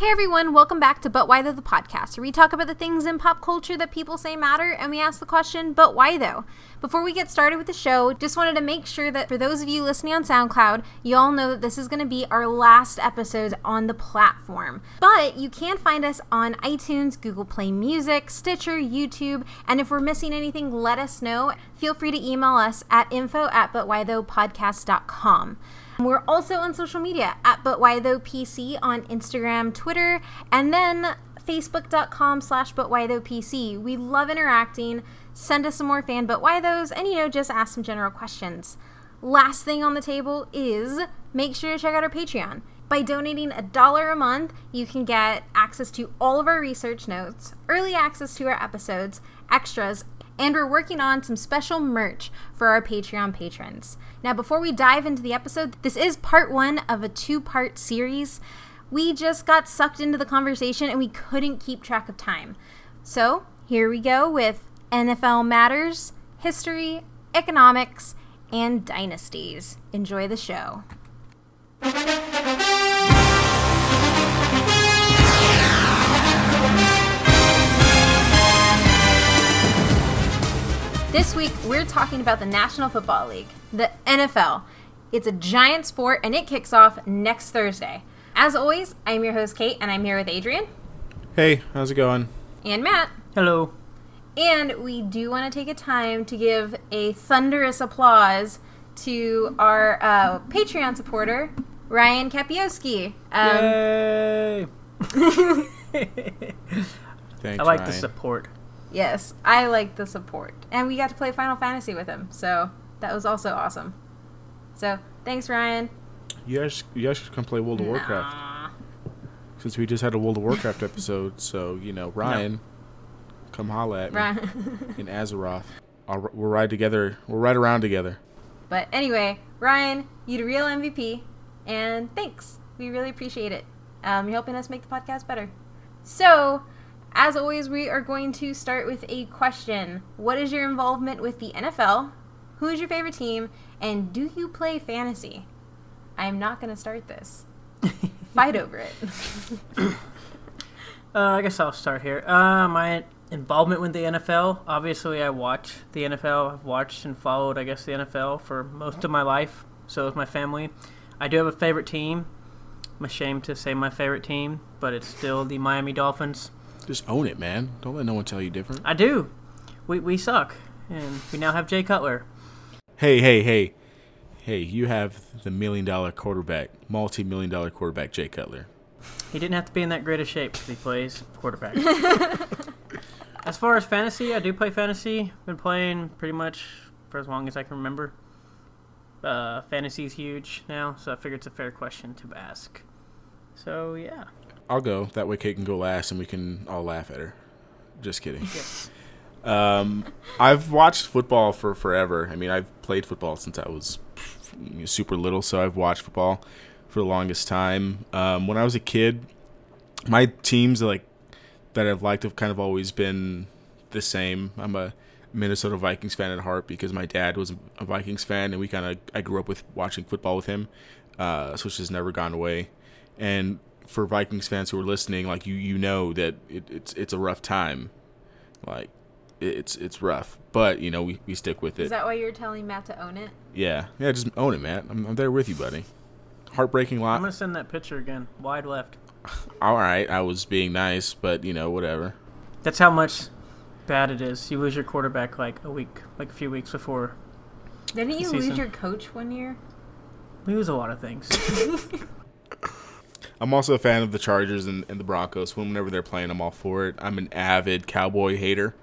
Hey everyone, welcome back to But Why Though the podcast, where we talk about the things in pop culture that people say matter and we ask the question, but why though? Before we get started with the show, just wanted to make sure that for those of you listening on SoundCloud, you all know that this is going to be our last episode on the platform. But you can find us on iTunes, Google Play Music, Stitcher, YouTube, and if we're missing anything, let us know. Feel free to email us at info at butwhythoughpodcast.com. We're also on social media at But Why Though PC on Instagram, Twitter, and then facebook.com slash But Why Though PC. We love interacting. Send us some more fan But Why Those, and you know, just ask some general questions. Last thing on the table is make sure to check out our Patreon. By donating a dollar a month, you can get access to all of our research notes, early access to our episodes, extras, and we're working on some special merch for our Patreon patrons. Now, before we dive into the episode, this is part one of a two part series. We just got sucked into the conversation and we couldn't keep track of time. So, here we go with NFL Matters, History, Economics, and Dynasties. Enjoy the show. This week, we're talking about the National Football League, the NFL. It's a giant sport and it kicks off next Thursday. As always, I'm your host, Kate, and I'm here with Adrian Hey, how's it going? and Matt. Hello. And we do want to take a time to give a thunderous applause to our uh, Patreon supporter, Ryan Kapioski. Um, Yay! Thanks, I like the support. Yes, I like the support. And we got to play Final Fantasy with him, so that was also awesome. So, thanks, Ryan. You guys, you guys should come play World of Warcraft since we just had a World of Warcraft episode. So you know, Ryan, come holla at me Ryan. in Azeroth. I'll, we'll ride together. We'll ride around together. but anyway, Ryan, you're the real MVP, and thanks. We really appreciate it. Um, you're helping us make the podcast better. So, as always, we are going to start with a question. What is your involvement with the NFL? Who is your favorite team? And do you play fantasy? I'm not going to start this. Fight over it. Uh, I guess I'll start here. Uh, my involvement with the NFL. Obviously, I watch the NFL. I've watched and followed, I guess, the NFL for most of my life. So is my family. I do have a favorite team. I'm ashamed to say my favorite team, but it's still the Miami Dolphins. Just own it, man. Don't let no one tell you different. I do. We, we suck. And we now have Jay Cutler. Hey, hey, hey, hey! You have the million dollar quarterback, multi million dollar quarterback, Jay Cutler. He didn't have to be in that great a shape because he plays quarterback. as far as fantasy, I do play fantasy. Been playing pretty much for as long as I can remember. Uh, fantasy is huge now, so I figured it's a fair question to ask. So yeah, I'll go. That way, Kate can go last, and we can all laugh at her. Just kidding. Um, I've watched football for forever. I mean, I've played football since I was super little, so I've watched football for the longest time. Um, when I was a kid, my teams like that I've liked have kind of always been the same. I'm a Minnesota Vikings fan at heart because my dad was a Vikings fan, and we kind of I grew up with watching football with him, uh, so it's just never gone away. And for Vikings fans who are listening, like you, you know that it, it's it's a rough time, like it- it's it's rough, but you know we, we stick with it. Is that why you're telling Matt to own it? yeah, yeah, just own it, Matt. I'm, I'm there with you, buddy. Heartbreaking lot. I'm gonna send that picture again, wide left. All right, I was being nice, but you know whatever. That's how much bad it is. You lose your quarterback like a week, like a few weeks before. Didn't you Season. lose your coach one year? We lose a lot of things. I'm also a fan of the Chargers and, and the Broncos. Whenever they're playing, I'm all for it. I'm an avid Cowboy hater.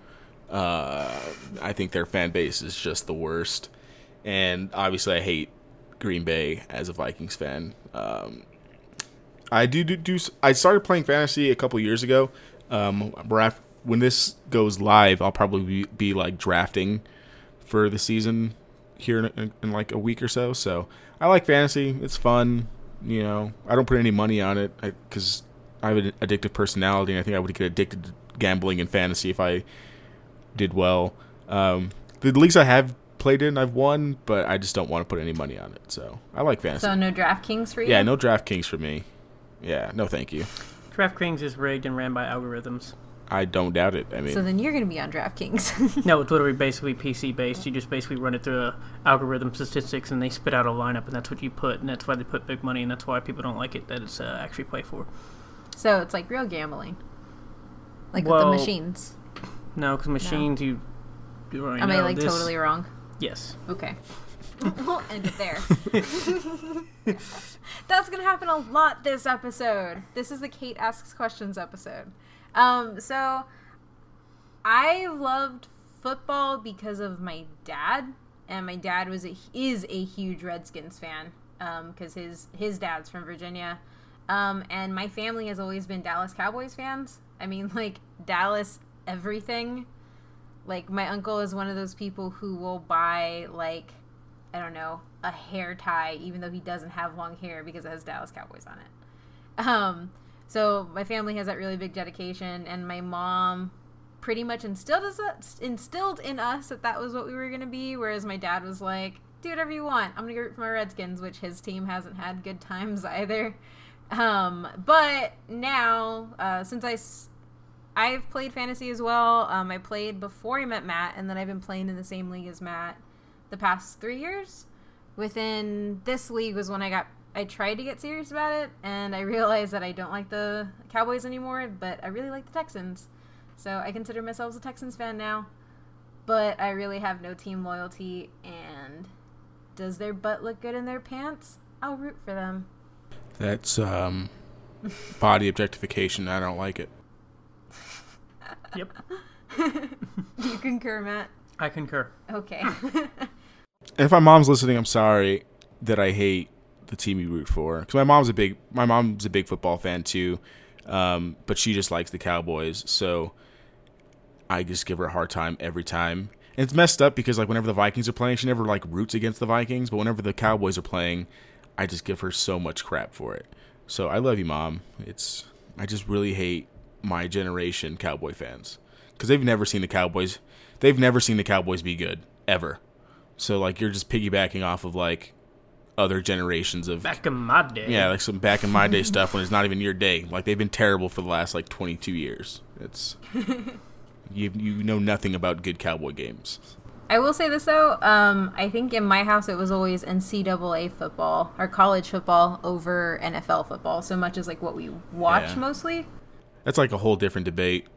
Uh, I think their fan base is just the worst, and obviously I hate Green Bay as a Vikings fan. Um, I do, do do I started playing fantasy a couple years ago. Um, when this goes live, I'll probably be, be like drafting for the season here in, in, in like a week or so. So I like fantasy. It's fun. You know, I don't put any money on it because I, have an addictive personality, and I think I would get addicted to gambling and fantasy if I did well. Um, the leagues I have played in, I've won, but I just don't want to put any money on it. So I like fantasy. So no DraftKings for you? yeah, no DraftKings for me. Yeah, no, thank you. DraftKings is rigged and ran by algorithms. I don't doubt it. I mean, So then you're going to be on DraftKings. No, it's literally basically PC based. You just basically run it through a algorithm statistics, and they spit out a lineup, and that's what you put, and that's why they put big money, and that's why people don't like it that it's uh, actually play for. so it's like real gambling. Like Well, with the machines. No, because machines you. you already Am I know like this- totally wrong? Yes. Okay. we'll end it there. That's gonna happen a lot this episode. This is the Kate asks questions episode. Um, so I loved football because of my dad, and my dad was a, is a huge Redskins fan. Um, because his his dad's from Virginia, um, and my family has always been Dallas Cowboys fans. I mean, like Dallas everything like my uncle is one of those people who will buy like I don't know a hair tie even though he doesn't have long hair because it has Dallas Cowboys on it. Um, so my family has that really big dedication, and my mom pretty much instilled us instilled in us that that was what we were gonna be. Whereas my dad was like, "Do whatever you want. I'm gonna root for my Redskins," which his team hasn't had good times either. Um, but now, uh, since I've played fantasy as well. Um, I played before I met Matt, and then I've been playing in the same league as Matt the past three years. Within this league was when I got I tried to get serious about it, and I realized that I don't like the Cowboys anymore, but I really like the Texans. So I consider myself a Texans fan now, but I really have no team loyalty. And does their butt look good in their pants? I'll root for them. that's um, body objectification. I don't like it. Yep. Do you concur, Matt? I concur. Okay. If my mom's listening, I'm sorry that I hate the team you root for. Because my mom's a big my mom's a big football fan too, um, but she just likes the Cowboys. So I just give her a hard time every time. And it's messed up because like whenever the Vikings are playing, she never like roots against the Vikings. But whenever the Cowboys are playing, I just give her so much crap for it. So I love you, mom. It's I just really hate my generation Cowboy fans because they've never seen the Cowboys. They've never seen the Cowboys be good ever. So like you're just piggybacking off of like other generations of Back in my day. yeah, like some back in my day stuff when it's not even your day. Like they've been terrible for the last like 22 years. It's you you know nothing about good cowboy games. I will say this though. Um, I think in my house it was always NCAA football or college football over NFL football, so much as like what we watch Yeah. mostly. That's like a whole different debate.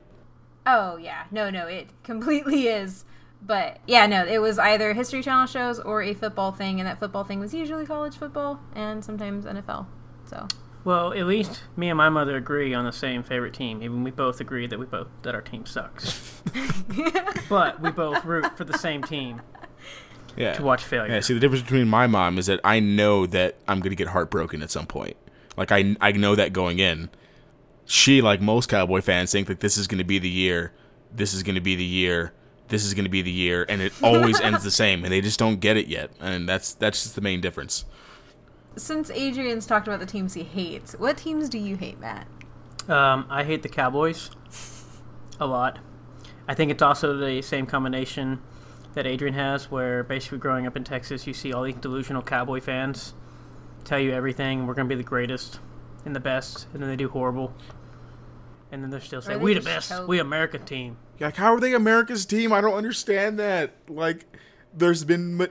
Oh yeah, no, no, it completely is. But yeah, no, it was either History Channel shows or a football thing, and that football thing was usually college football and sometimes NFL. So Well, at least me and my mother agree on the same favorite team. Even we both agree that we both that our team sucks. but we both root for the same team Yeah. to watch failure. Yeah, see the difference between my mom is that I know that I'm going to get heartbroken at some point. Like I I know that going in. She like most cowboy fans think that this is going to be the year. This is going to be the year. This is going to be the year and it always ends the same and they just don't get it yet. And that's that's just the main difference. since Adrian's talked about the teams he hates, what teams do you hate, Matt? Um, I hate the Cowboys a lot. I think it's also the same combination that Adrian has, where basically growing up in Texas, you see all these delusional Cowboy fans tell you everything. We're going to be the greatest and the best, and then they do horrible. And then they're still saying, they "We the best, choke. we American team." Like how are they America's team? I don't understand that. Like there's been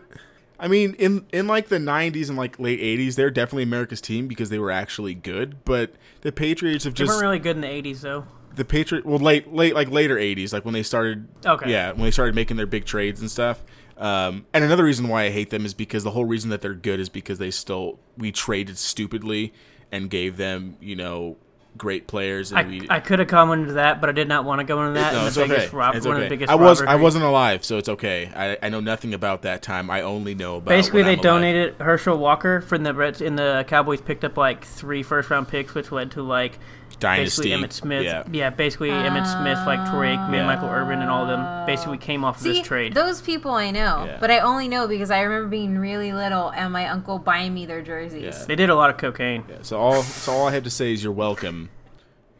I mean in in like the 90s and like late 80s they're definitely America's team because they were actually good, but the Patriots have They just weren't really good in the '80s, though. the Patriot well late late like later 80s like when they started Okay. yeah when they started making their big trades and stuff um, and another reason why I hate them is because the whole reason that they're good is because they still we traded stupidly and gave them you know great players and I, we I could have commented to that, but I did not want to go into that. no, and it's the okay. rob- It's one of okay. the biggest I was I rivalries. wasn't alive, so it's okay. I, I know nothing about that time. I only know about Basically, when they I'm alive. donated Herschel Walker from the Reds, and the Cowboys picked up like three first round picks, which led to like Dynasty. basically Emmitt Smith. Yeah. basically Emmitt Smith, like Troy Aikman, Yeah. Michael Irvin, and all of them basically came off of this trade. those people I know, Yeah. but I only know because I remember being really little and my uncle buying me their jerseys. Yeah. they did a lot of cocaine. Yeah, so all so all I have to say is you're welcome,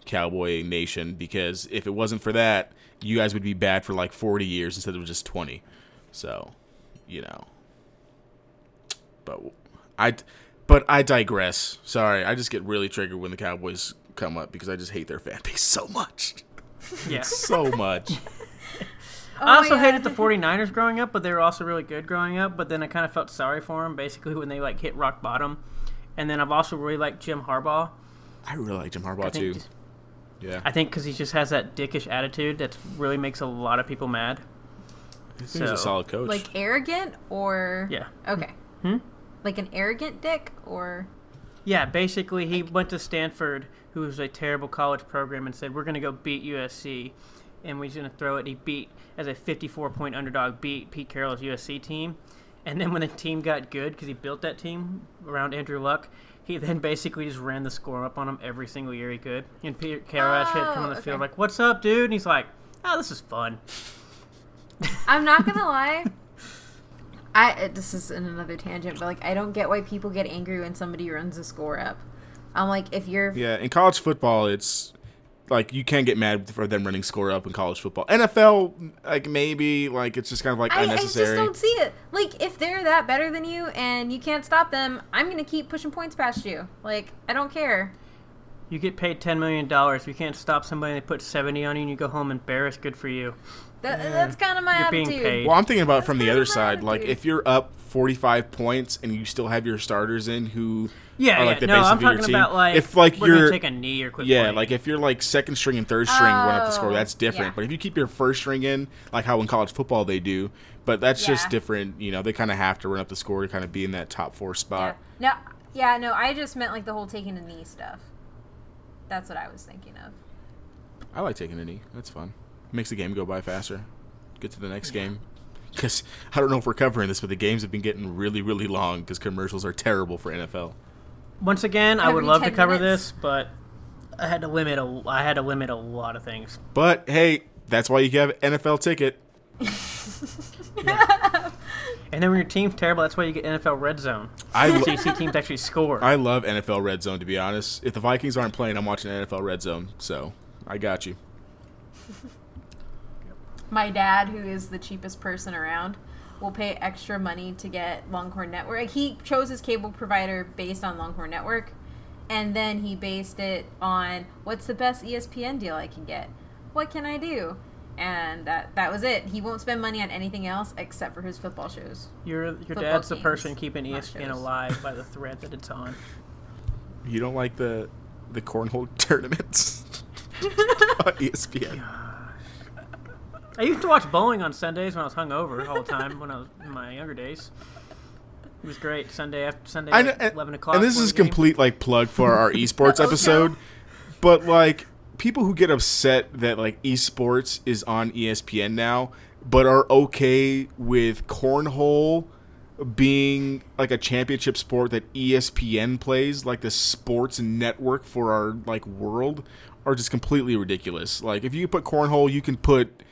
Cowboy Nation. Because if it wasn't for that, you guys would be bad for like 40 years instead of just 20. So, you know. But I, but I digress. Sorry, I just get really triggered when the Cowboys come up because I just hate their fan base so much, Yeah. so much. I also Oh, yeah. hated the 49ers growing up, but they were also really good growing up. But then I kind of felt sorry for them, basically, when they like hit rock bottom. And then I've also really liked Jim Harbaugh. I really like Jim Harbaugh I think, too. Yeah, I think because he just has that dickish attitude that really makes a lot of people mad. he's a solid coach. Like arrogant or Yeah. Okay. Hmm? Like an arrogant dick or Yeah, basically, he went to Stanford, who was a terrible college program, and said, "We're going to go beat USC, and we're going to throw it." He beat as a 54 point underdog, beat Pete Carroll's USC team, and then when the team got good, because he built that team around Andrew Luck, he then basically just ran the score up on him every single year he could. And Pete Carroll actually had come on the Oh, field like, "What's up, dude?" And he's like, "Oh, this is fun." I'm not gonna lie. I uh, this is in another tangent, but like I don't get why people get angry when somebody runs a score up. I'm like, if you're yeah, in college football, it's like you can't get mad for them running score up in college football. NFL, like maybe, like it's just kind of like I, I just don't see it. Like, if they're that better than you and you can't stop them, I'm gonna keep pushing points past you. Like, I don't care. You get paid ten million dollars. You can't stop somebody. They put seventy on you, and you go home embarrassed. Good for you. That, That's kind of my You're being attitude. paid. Well, I'm thinking about it from the other of my side. Like, if you're up 45 points and you still have your starters in who Yeah, are yeah. like the no, base I'm of your team, about like if like you're gonna take a knee or quit yeah, playing. like if you're like second string and third string run up the score, Oh, that's different. yeah. But if you keep your first string in, like how in college football they do, but that's just different. You know, they kind of have to run up the score to kind of be in that top four yeah. spot. No, yeah, no. I just meant like the whole taking a knee stuff. That's what I was thinking of. I like taking a knee. That's fun. Makes the game go by faster. Get to the next game. Because I don't know if we're covering this, but the games have been getting really, really long because commercials are terrible for NFL. once again, I would love to cover minutes. this, but I had to limit a I had to limit a lot of things. But hey, that's why you have NFL ticket. And then when your team's terrible, that's why you get NFL Red Zone. I, So you see teams actually score. I love NFL Red Zone to be honest. If the Vikings aren't playing, I'm watching NFL Red Zone. So I got you. My dad, who is the cheapest person around, will pay extra money to get Longhorn Network. Like, He chose his cable provider based on Longhorn Network, and then he based it on what's the best ESPN deal I can get. What can I do? And that that was it. He won't spend money on anything else except for his football shows. your your Football dad's the person keeping ESPN alive by the thread that it's on. You don't like the the cornhole tournaments on ESPN? I used to watch bowling on Sundays when I was hungover all the time when I was in my younger days. It was great Sunday after Sunday know, and, eleven o'clock. and this is complete like plug for our esports Oh, episode. But like people who get upset that like esports is on ESPN now, but are okay with cornhole being like a championship sport that ESPN plays, like the sports network for our like world, are just completely ridiculous. Like if you put cornhole, you can put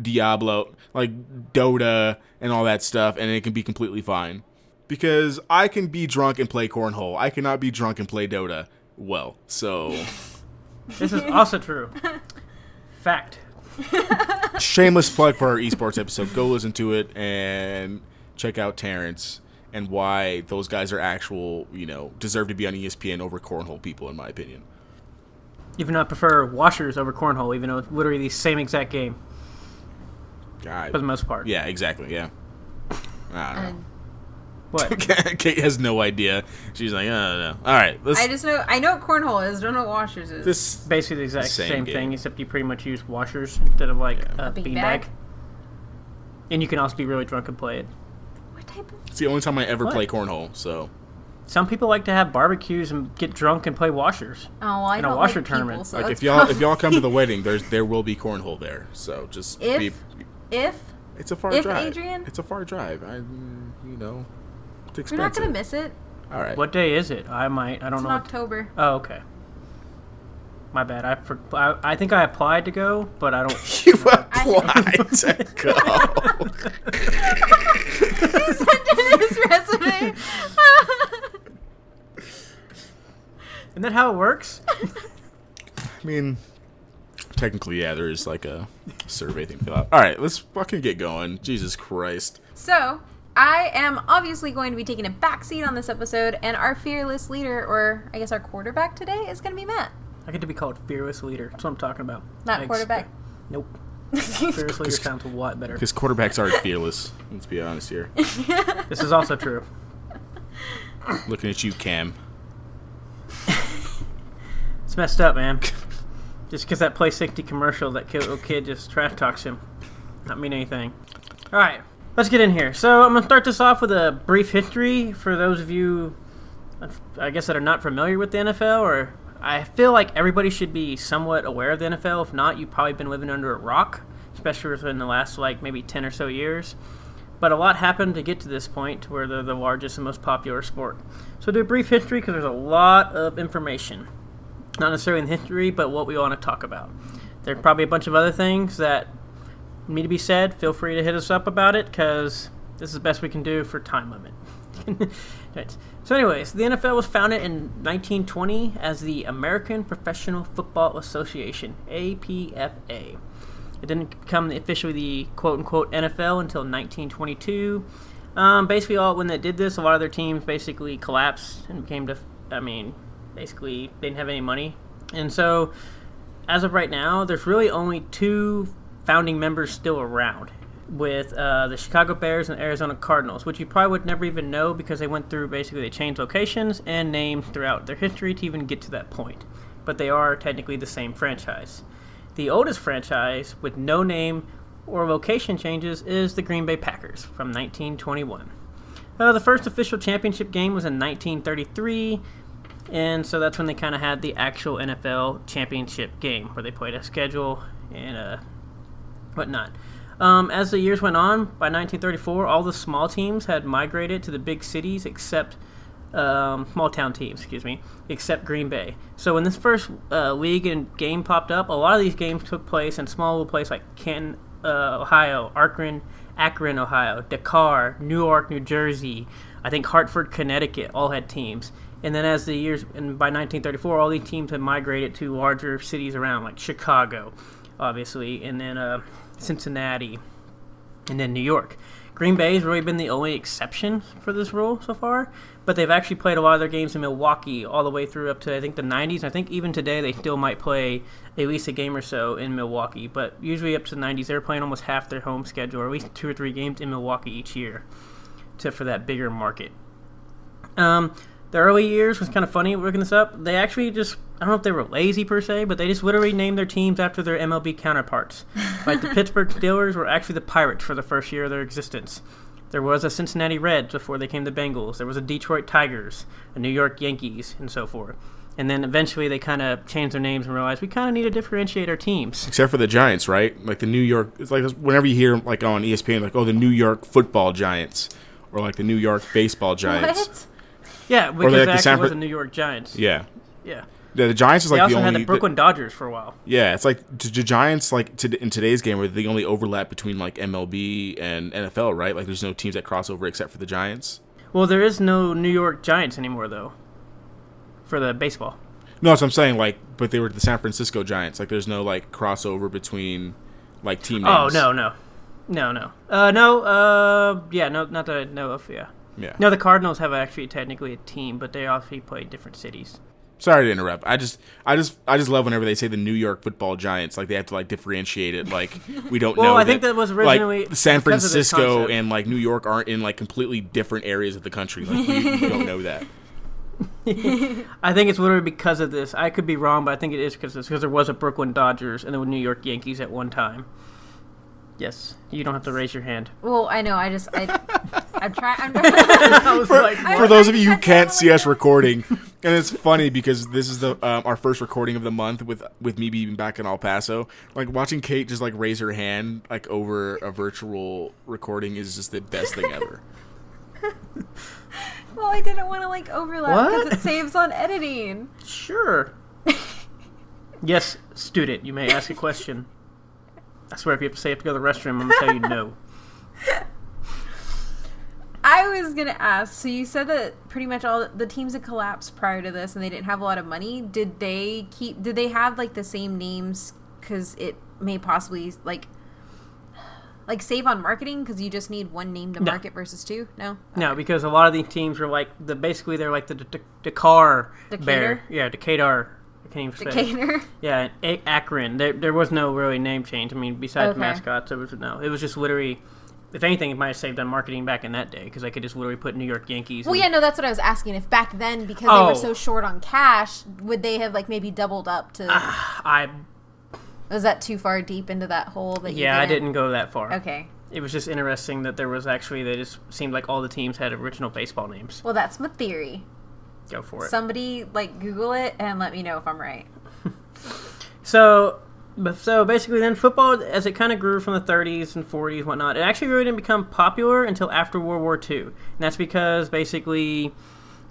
Diablo, like Dota and all that stuff, and it can be completely fine. Because I can be drunk and play cornhole. I cannot be drunk and play Dota well. So This is also true. Fact. shameless plug for our esports episode. Go listen to it and check out Terrence and why those guys are actual, you know, deserve to be on ESPN over cornhole people, in my opinion. Even though I prefer washers over cornhole, even though it's literally the same exact game God. for the most part. Yeah, exactly. Yeah. I don't know. And What? Kate has no idea. She's like, I don't know. All right, let's. I just know I know what cornhole is. Don't know what washers is. this Basically the exact Same same, game. thing, except you pretty much use washers instead of like Yeah. a A beanbag? beanbag. And you can also be really drunk and play it. what type of? it's the only time I ever What? play cornhole. So Some people like to have barbecues and get drunk and play washers. Oh, well, I In a don't washer like people, tournament. so like that's if y'all if y'all come to the wedding, there's there will be cornhole there. So just if be. If It's a far if drive. Adrian- It's a far drive. I, you know, it's expensive. we're not gonna miss it, All right. What day is it? I might. I don't it's in know. what- October. Oh, okay. My bad. I, for, I I think I applied to go, but I don't. You applied to go. he sent in his resume. Isn't that how it works? I mean, technically, yeah, there is like a survey thing to fill out. All right, let's fucking get going. Jesus Christ. so I am obviously going to be taking a backseat on this episode, and our fearless leader, or I guess our quarterback today, is going to be Matt. I get to be called fearless leader. That's what I'm talking about. Not I quarterback. expect- Nope. fearless leader sounds a lot better. Because quarterbacks aren't fearless. Let's be honest here. This is also true. Looking at you, Cam. It's messed up, man. just because that Play 60 commercial, that little kid just trash talks him. Not mean anything. All right, let's get in here. So I'm gonna start this off with a brief history for those of you, I guess, that are not familiar with the NFL. Or I feel like everybody should be somewhat aware of the NFL. If not, you've probably been living under a rock, especially within the last like maybe 10 or so years. But a lot happened to get to this point where they're the largest and most popular sport. So do a brief history because there's a lot of information not necessarily in history, but what we want to talk about. There's probably a bunch of other things that need to be said. Feel free to hit us up about it because this is the best we can do for time limit. right. So, anyways, the NFL was founded in 1920 as the American Professional Football Association (APFA). It didn't become officially the quote unquote NFL until 1922. Um, basically, all when they did this, a lot of their teams basically collapsed and became, def- I mean, basically they didn't have any money. And so, as of right now, there's really only two founding members still around with uh, the Chicago Bears and Arizona Cardinals, which you probably would never even know because they went through basically they changed locations and names throughout their history to even get to that point. But they are technically the same franchise. The oldest franchise with no name or location changes is the Green Bay Packers from 1921. Uh, the first official championship game was in 1933, and so that's when they kind of had the actual NFL championship game where they played a schedule and uh, whatnot. Um, as the years went on, by 1934, all the small teams had migrated to the big cities except um, small town teams, excuse me, except Green Bay. So when this first uh, league and game popped up, a lot of these games took place in small little places like Canton, uh, Ohio, Akron, Akron, Ohio, Dakar, Newark, New Jersey. I think Hartford, Connecticut, all had teams. And then as the years, and by 1934, all these teams had migrated to larger cities around, like Chicago, obviously, and then uh, Cincinnati, and then New York. Green Bay has really been the only exception for this rule so far, but they've actually played a lot of their games in Milwaukee all the way through up to I think the 90s. I think even today they still might play at least a game or so in Milwaukee, but usually up to the 90s they're playing almost half their home schedule, or at least two or three games in Milwaukee each year, to for that bigger market. Um, the early years was kind of funny looking this up. They actually just I don't know if they were lazy per se, but they just literally named their teams after their MLB counterparts. like the Pittsburgh Steelers were actually the Pirates for the first year of their existence. There was a Cincinnati Reds before they came the Bengals. There was a Detroit Tigers, a New York Yankees, and so forth. And then eventually they kind of changed their names and realized we kind of need to differentiate our teams. Except for the Giants, right? Like the New York. It's like whenever you hear like on ESPN, like oh the New York Football Giants, or like the New York Baseball Giants. What? Yeah, because like it the actually San was the New York Giants. Yeah. Yeah. Yeah, the Giants is They like also the only. had the Brooklyn Dodgers for a while. yeah, it's like the, the Giants like to, in today's game are the only overlap between like MLB and NFL, right? Like there's no teams that cross over except for the Giants. Well, there is no New York Giants anymore, though, for the baseball. No, that's what I'm saying. Like, but they were the San Francisco Giants. Like, there's no like crossover between like team names. Oh no, no, no, no, uh, no, uh, yeah, no, not that I know of. Yeah, Yeah. no, the Cardinals have actually technically a team, but they obviously play different cities. Sorry to interrupt. I just, I just, I just love whenever they say the New York Football Giants. Like they have to like differentiate it. Like we don't Well, know. I think that was originally like San because of this Francisco and like New York aren't in like completely different areas of the country. Like we, we don't know that. I think it's literally because of this. I could be wrong, but I think it is because because there was a Brooklyn Dodgers and there were New York Yankees at one time. Yes, you don't have to raise your hand. Well, I know. I just I I'm trying. I'm I was like, I For those of you who can't see us recording, and it's funny because this is the um, our first recording of the month with with me being back in El Paso. Like watching Kate just like raise her hand like over a virtual recording is just the best thing ever. well, I didn't want to like overlap because it saves on editing. Sure. yes, student, you may ask a question. I swear, if you have to say you have to go to the restroom, I'm gonna tell you no. I was gonna ask. So you said that pretty much all the teams had collapsed prior to this, and they didn't have a lot of money. Did they keep? Did they have like the same names? Because it may possibly like like save on marketing because you just need one name to No. market versus two. No. No, because a lot of these teams were like the basically they're like the D- D- Dakar Decatur? Bear, yeah, Decatur, I can't even say. it. Decatur. Yeah, A- Akron. There, there was no really name change. I mean, besides Okay. mascots, there was no. It was just literally, if anything, it might have saved on marketing back in that day because I could just literally put New York Yankees. Well, and- yeah, no, that's what I was asking. If back then, because they Oh. were so oh. short on cash, would they have like maybe doubled up to? Ah, I was that too far deep into that hole? That you yeah, I didn't go that far. Okay. It was just interesting that there was actually they just seemed like all the teams had original baseball names. Well, that's my theory. Go for it. Somebody like Google it and let me know if I'm right. So, but so basically, then football, as it kind of grew from the 30s and 40s, and whatnot, it actually really didn't become popular until after World War II, and that's because basically,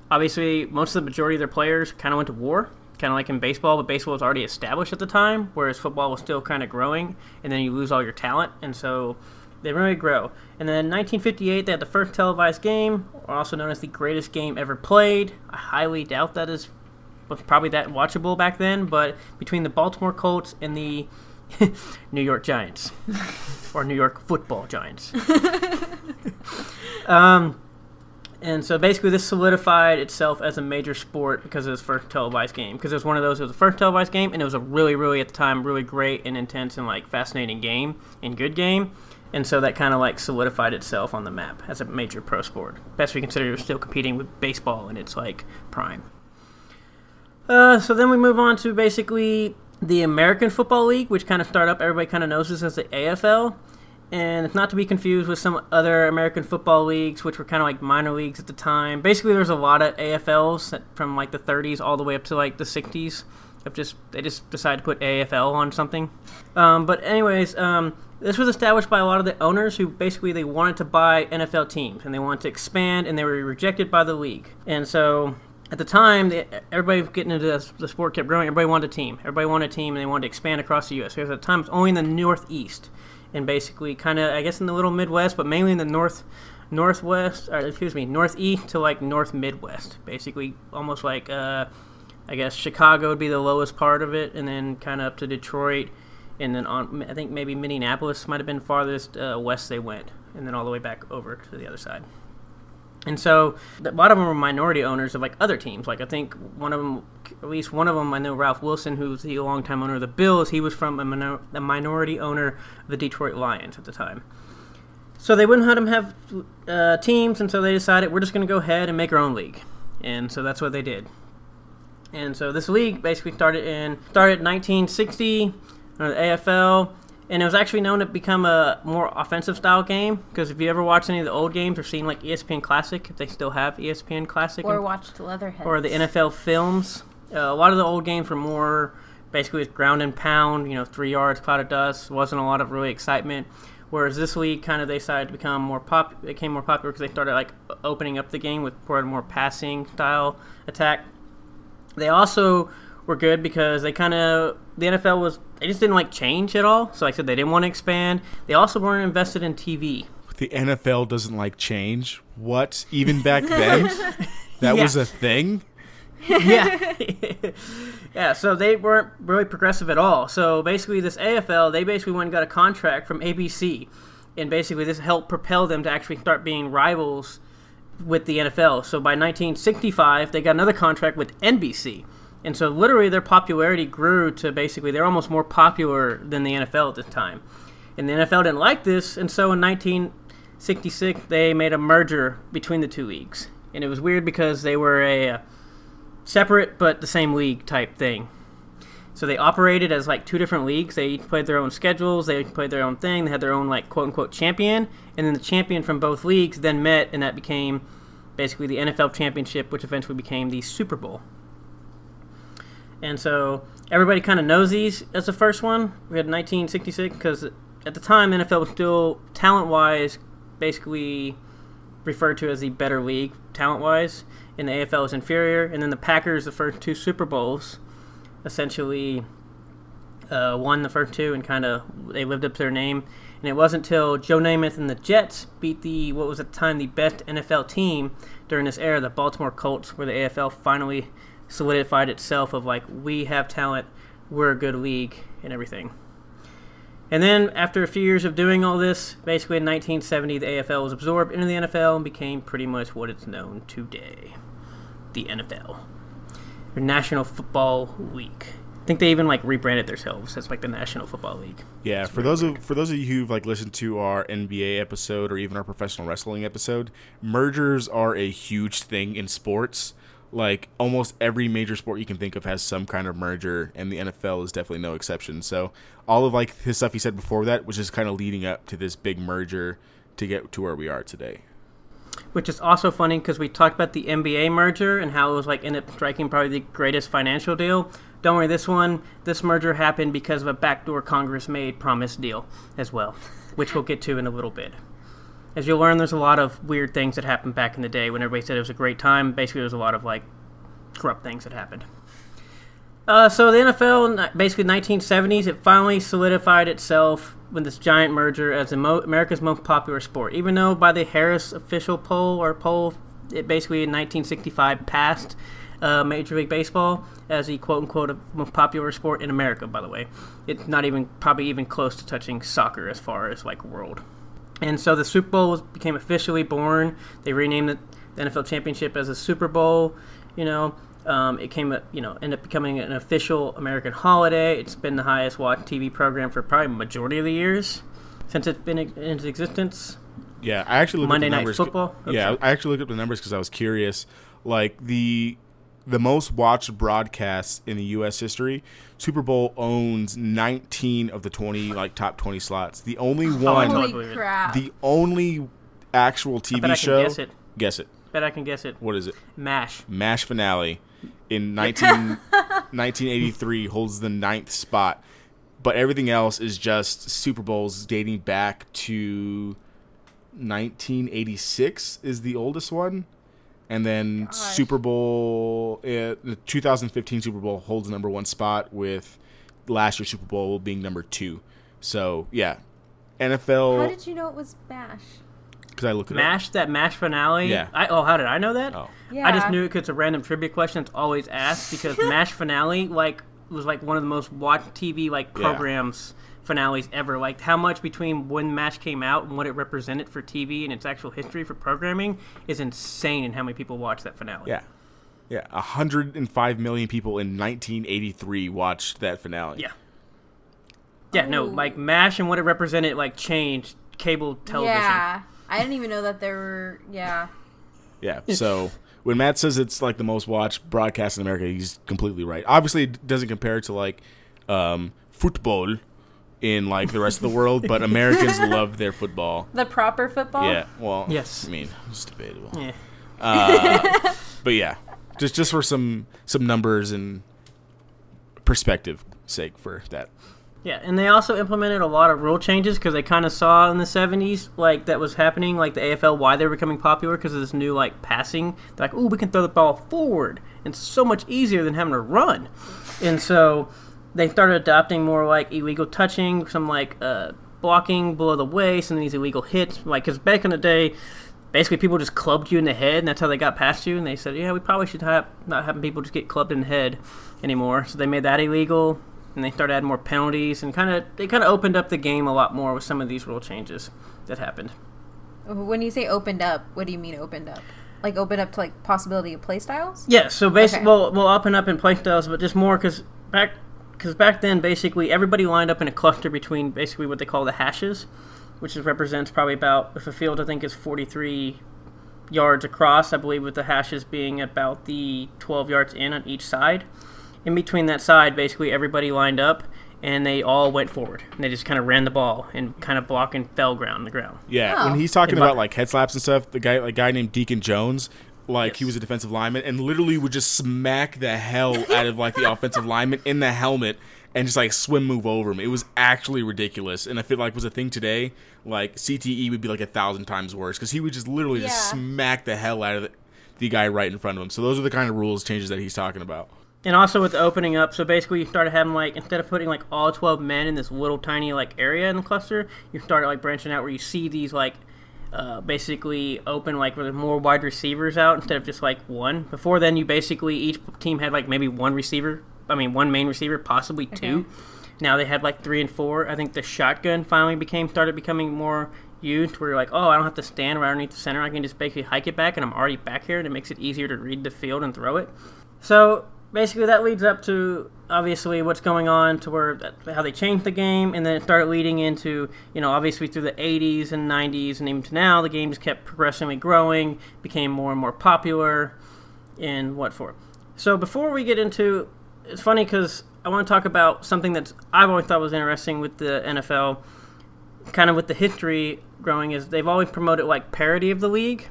obviously, most of the majority of their players kind of went to war, kind of like in baseball, but baseball was already established at the time, whereas football was still kind of growing, and then you lose all your talent, and so they really grow. And then in 1958, they had the first televised game, also known as the greatest game ever played. I highly doubt that is was probably that watchable back then, but between the Baltimore Colts and the New York Giants, or New York Football Giants. um, and so basically, this solidified itself as a major sport because it was first televised game. Because it was one of those, it was the first televised game, and it was a really, really at the time, really great and intense and like fascinating game and good game. And so that kind of like solidified itself on the map as a major pro sport. Best we consider it was still competing with baseball in its like prime. Uh, so then we move on to basically the American Football League, which kind of started up. Everybody kind of knows this as the AFL, and it's not to be confused with some other American football leagues, which were kind of like minor leagues at the time. Basically, there's a lot of AFLs from like the 30s all the way up to like the 60s. Of just they just decided to put AFL on something. Um, but anyways, um, this was established by a lot of the owners who basically they wanted to buy NFL teams and they wanted to expand, and they were rejected by the league. And so at the time, everybody getting into this, the sport kept growing. Everybody wanted a team. Everybody wanted a team, and they wanted to expand across the U.S. Because at the time, it was only in the Northeast, and basically, kind of, I guess, in the little Midwest, but mainly in the North, Northwest, or excuse me, Northeast to like North Midwest. Basically, almost like, uh, I guess, Chicago would be the lowest part of it, and then kind of up to Detroit, and then on. I think maybe Minneapolis might have been farthest uh, west they went, and then all the way back over to the other side. And so a lot of them were minority owners of like other teams. Like I think one of them, at least one of them, I know Ralph Wilson, who's the longtime owner of the Bills. He was from a, minor, a minority owner of the Detroit Lions at the time. So they wouldn't let them have uh, teams, and so they decided we're just going to go ahead and make our own league. And so that's what they did. And so this league basically started in started in 1960 under the AFL, and it was actually known to become a more offensive style game. Because if you ever watched any of the old games or seen like ESPN Classic, if they still have ESPN Classic, Or and- watched Leatherheads. or the NFL films. Uh, a lot of the old games were more basically it was ground and pound, you know, three yards, cloud of dust. Wasn't a lot of really excitement. Whereas this league kind of they decided to become more pop. It became more popular because they started like opening up the game with more more passing style attack. They also were good because they kind of the NFL was they just didn't like change at all. So like I said, they didn't want to expand. They also weren't invested in TV. The NFL doesn't like change. What? Even back then, that was a thing. yeah. yeah, so they weren't really progressive at all. So basically, this AFL, they basically went and got a contract from ABC. And basically, this helped propel them to actually start being rivals with the NFL. So by 1965, they got another contract with NBC. And so literally, their popularity grew to basically, they're almost more popular than the NFL at this time. And the NFL didn't like this. And so in 1966, they made a merger between the two leagues. And it was weird because they were a. uh, separate but the same league type thing. So they operated as like two different leagues. They played their own schedules. They played their own thing. They had their own like quote unquote champion, and then the champion from both leagues then met, and that became basically the NFL championship, which eventually became the Super Bowl. And so everybody kind of knows these as the first one. We had 1966 because at the time NFL was still talent wise, basically referred to as the better league talent wise, and the AFL is inferior. And then the Packers, the first two Super Bowls, essentially uh, won the first two and kind of they lived up to their name. And it wasn't until Joe Namath and the Jets beat the what was at the time the best NFL team during this era, the Baltimore Colts, where the AFL finally solidified itself of like we have talent, we're a good league, and everything. And then, after a few years of doing all this, basically in 1970, the AFL was absorbed into the NFL and became pretty much what it's known today the NFL. the National Football League. I think they even like rebranded themselves as like the National Football League. Yeah, for those of for those of you who've like listened to our NBA episode or even our professional wrestling episode, mergers are a huge thing in sports. Like almost every major sport you can think of has some kind of merger, and the NFL is definitely no exception. So all of like his stuff he said before that was just kind of leading up to this big merger to get to where we are today. Which is also funny because we talked about the NBA merger and how it was like ended up striking probably the greatest financial deal. Don't worry, this one, this merger happened because of a backdoor Congress made promise deal as well, which we'll get to in a little bit. As you'll learn, there's a lot of weird things that happened back in the day when everybody said it was a great time. Basically, there's a lot of like corrupt things that happened. Uh, so the NFL, basically 1970s, it finally solidified itself with this giant merger as mo- America's most popular sport. Even though by the Harris official poll or poll, it basically in 1965 passed uh, Major League Baseball as the quote unquote most popular sport in America. By the way, it's not even probably even close to touching soccer as far as like world. And so the Super Bowl became officially born. They renamed the NFL championship as a Super Bowl. You know, um, it came, you know, ended up becoming an official American holiday. It's been the highest watched TV program for probably majority of the years since it's been in existence. Yeah, I actually looked Monday up the Night numbers. Football? Yeah, Okay. I actually looked up the numbers because I was curious. Like the the most watched broadcasts in the U.S. history, Super Bowl owns 19 of the 20 like top 20 slots. The only one, Holy crap. the only actual TV bet I can show. guess it. Guess it. Bet I can guess it. What is it? Mash. Mash finale in 19, 1983 holds the ninth spot, but everything else is just Super Bowls dating back to 1986 is the oldest one, and then Gosh. Super Bowl uh, the 2015 Super Bowl holds number one spot with last year's Super Bowl being number two. So yeah, NFL. How did you know it was Bash? because I looked at Mash that Mash finale. Yeah. I, oh, how did I know that? Oh. Yeah. I just knew it because it's a random trivia question. It's always asked because Mash finale like was like one of the most watched TV like Yeah. Programs finales ever. Like how much between when Mash came out and what it represented for TV and its actual history for programming is insane. And how many people watched that finale? Yeah. Yeah. 105 million people in 1983 watched that finale. Yeah. Yeah. No, like Mash and what it represented like changed cable television. Yeah. I didn't even know that there were. Yeah. Yeah. So when Matt says it's like the most watched broadcast in America, he's completely right. Obviously, it doesn't compare to like um, football in like the rest of the world, but Americans love their football. The proper football? Yeah. Well, Yes. I mean, it's debatable. Yeah. Uh, but yeah, just just for some some numbers and perspective sake for that. Yeah, and they also implemented a lot of rule changes because they kind of saw in the 70s like that was happening, like the AFL, why they were becoming popular because of this new like passing. They're like, oh, we can throw the ball forward, and it's so much easier than having to run. And so they started adopting more like illegal touching, some like uh, blocking below the waist, and these illegal hits. Like, because back in the day, basically people just clubbed you in the head, and that's how they got past you. And they said, yeah, we probably should have not having people just get clubbed in the head anymore. So they made that illegal, and they started adding more penalties, and kind of they kind of opened up the game a lot more with some of these rule changes that happened. When you say opened up, what do you mean opened up? Like opened up to like possibility of play styles? Yeah, so basically, Okay. well, we'll up and up in play styles, but just more because back because back then, basically, everybody lined up in a cluster between basically what they call the hashes, which is, represents probably about if a field I think is forty three yards across, I believe, with the hashes being about the twelve yards in on each side. In between that side, basically, everybody lined up. And they all went forward. And they just kind of ran the ball and kind of blocking fell ground on the ground. Yeah, Oh. when he's talking about like head slaps and stuff, the guy, like guy named Deacon Jones, like he was a defensive lineman and literally would just smack the hell out of like the offensive lineman in the helmet and just like swim move over him. It was actually ridiculous, and I feel like was a thing today. Like CTE would be like a thousand times worse because he would just literally just smack the hell out of the, the guy right in front of him. So those are the kind of rules changes that he's talking about. And also with the opening up, so basically you started having like instead of putting like all twelve men in this little tiny like area in the cluster, you started like branching out where you see these like uh, basically open like with more wide receivers out instead of just like one. Before then, you basically each team had like maybe one receiver. I mean, one main receiver, possibly two. Okay. Now they had like three and four. I think the shotgun finally became started becoming more used, where you're like, oh, I don't have to stand right underneath the center. I can just basically hike it back, and I'm already back here, and it makes it easier to read the field and throw it. So basically that leads up to obviously what's going on to where how they changed the game, and then it started leading into you know obviously through the 80s and 90s and even to now the game just kept progressively growing, became more and more popular, and what for. So before we get into, it's funny because I want to talk about something that I've always thought was interesting with the NFL, kind of with the history growing is they've always promoted like parity of the league,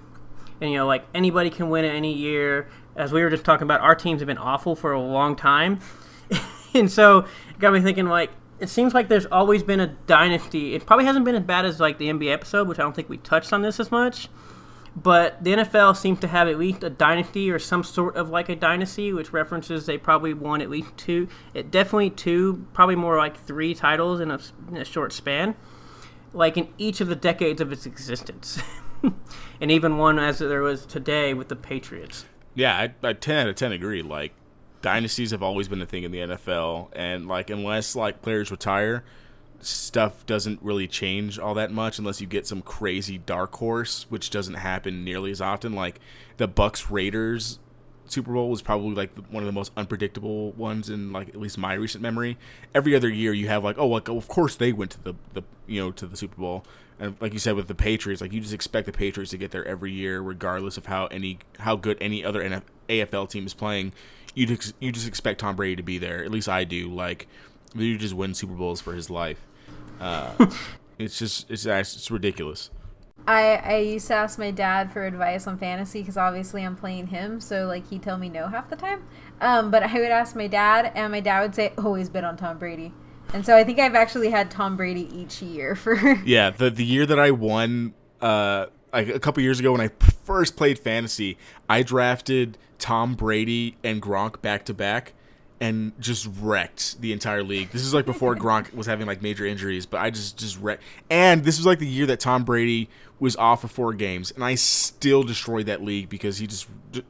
and you know like anybody can win it any year. As we were just talking about, our teams have been awful for a long time, and so it got me thinking like it seems like there's always been a dynasty. It probably hasn't been as bad as like the NBA episode, which I don't think we touched on this as much. But the NFL seems to have at least a dynasty or some sort of like a dynasty, which references they probably won at least two, it definitely two, probably more like three titles in a, in a short span, like in each of the decades of its existence, and even one as there was today with the Patriots. Yeah, I, I ten out of ten agree. Like dynasties have always been a thing in the NFL, and like unless like players retire, stuff doesn't really change all that much unless you get some crazy dark horse, which doesn't happen nearly as often. Like the Bucs Raiders Super Bowl was probably like one of the most unpredictable ones in like at least my recent memory. Every other year you have like oh like of course they went to the the you know to the Super Bowl and like you said with the Patriots like you just expect the Patriots to get there every year regardless of how any how good any other NF, AFL team is playing. You just you just expect Tom Brady to be there. At least I do. Like you just win Super Bowls for his life. Uh, it's just it's it's ridiculous. I, I used to ask my dad for advice on fantasy because obviously I'm playing him, so like he'd tell me no half the time. Um, but I would ask my dad, and my dad would say, "Always bet on Tom Brady." And so I think I've actually had Tom Brady each year for. yeah, the the year that I won, uh, like a couple years ago when I first played fantasy, I drafted Tom Brady and Gronk back to back and just wrecked the entire league. This is like before Gronk was having like major injuries, but I just just wrecked. And this was like the year that Tom Brady was off for four games, and I still destroyed that league because he just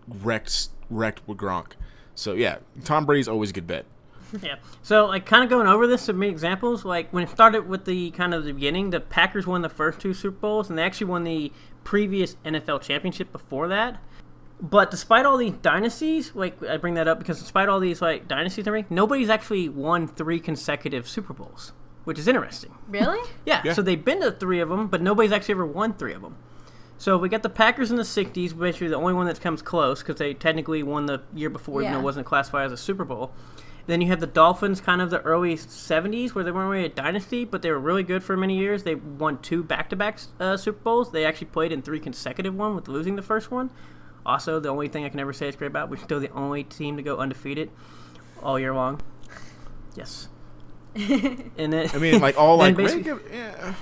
wrecked wrecked with Gronk. So yeah, Tom Brady's always a good bet. Yeah. So like kind of going over this some examples, like when it started with the kind of the beginning, the Packers won the first two Super Bowls, and they actually won the previous NFL championship before that. But despite all these dynasties, like I bring that up because despite all these like dynasties and everything, nobody's actually won three consecutive Super Bowls, which is interesting. Really? yeah, Yeah. So they've been to three of them, but nobody's actually ever won three of them. So we got the Packers in the '60s, basically the only one that comes close because they technically won the year before, even though it wasn't classified as a Super Bowl. Then you have the Dolphins, kind of the early '70s, where they weren't really a dynasty, but they were really good for many years. They won two back-to-back uh, Super Bowls. They actually played in three consecutive one, with losing the first one. Also, the only thing I can ever say is great about, we're still the only team to go undefeated all year long. Yes. and then I mean, like all like basically- yeah.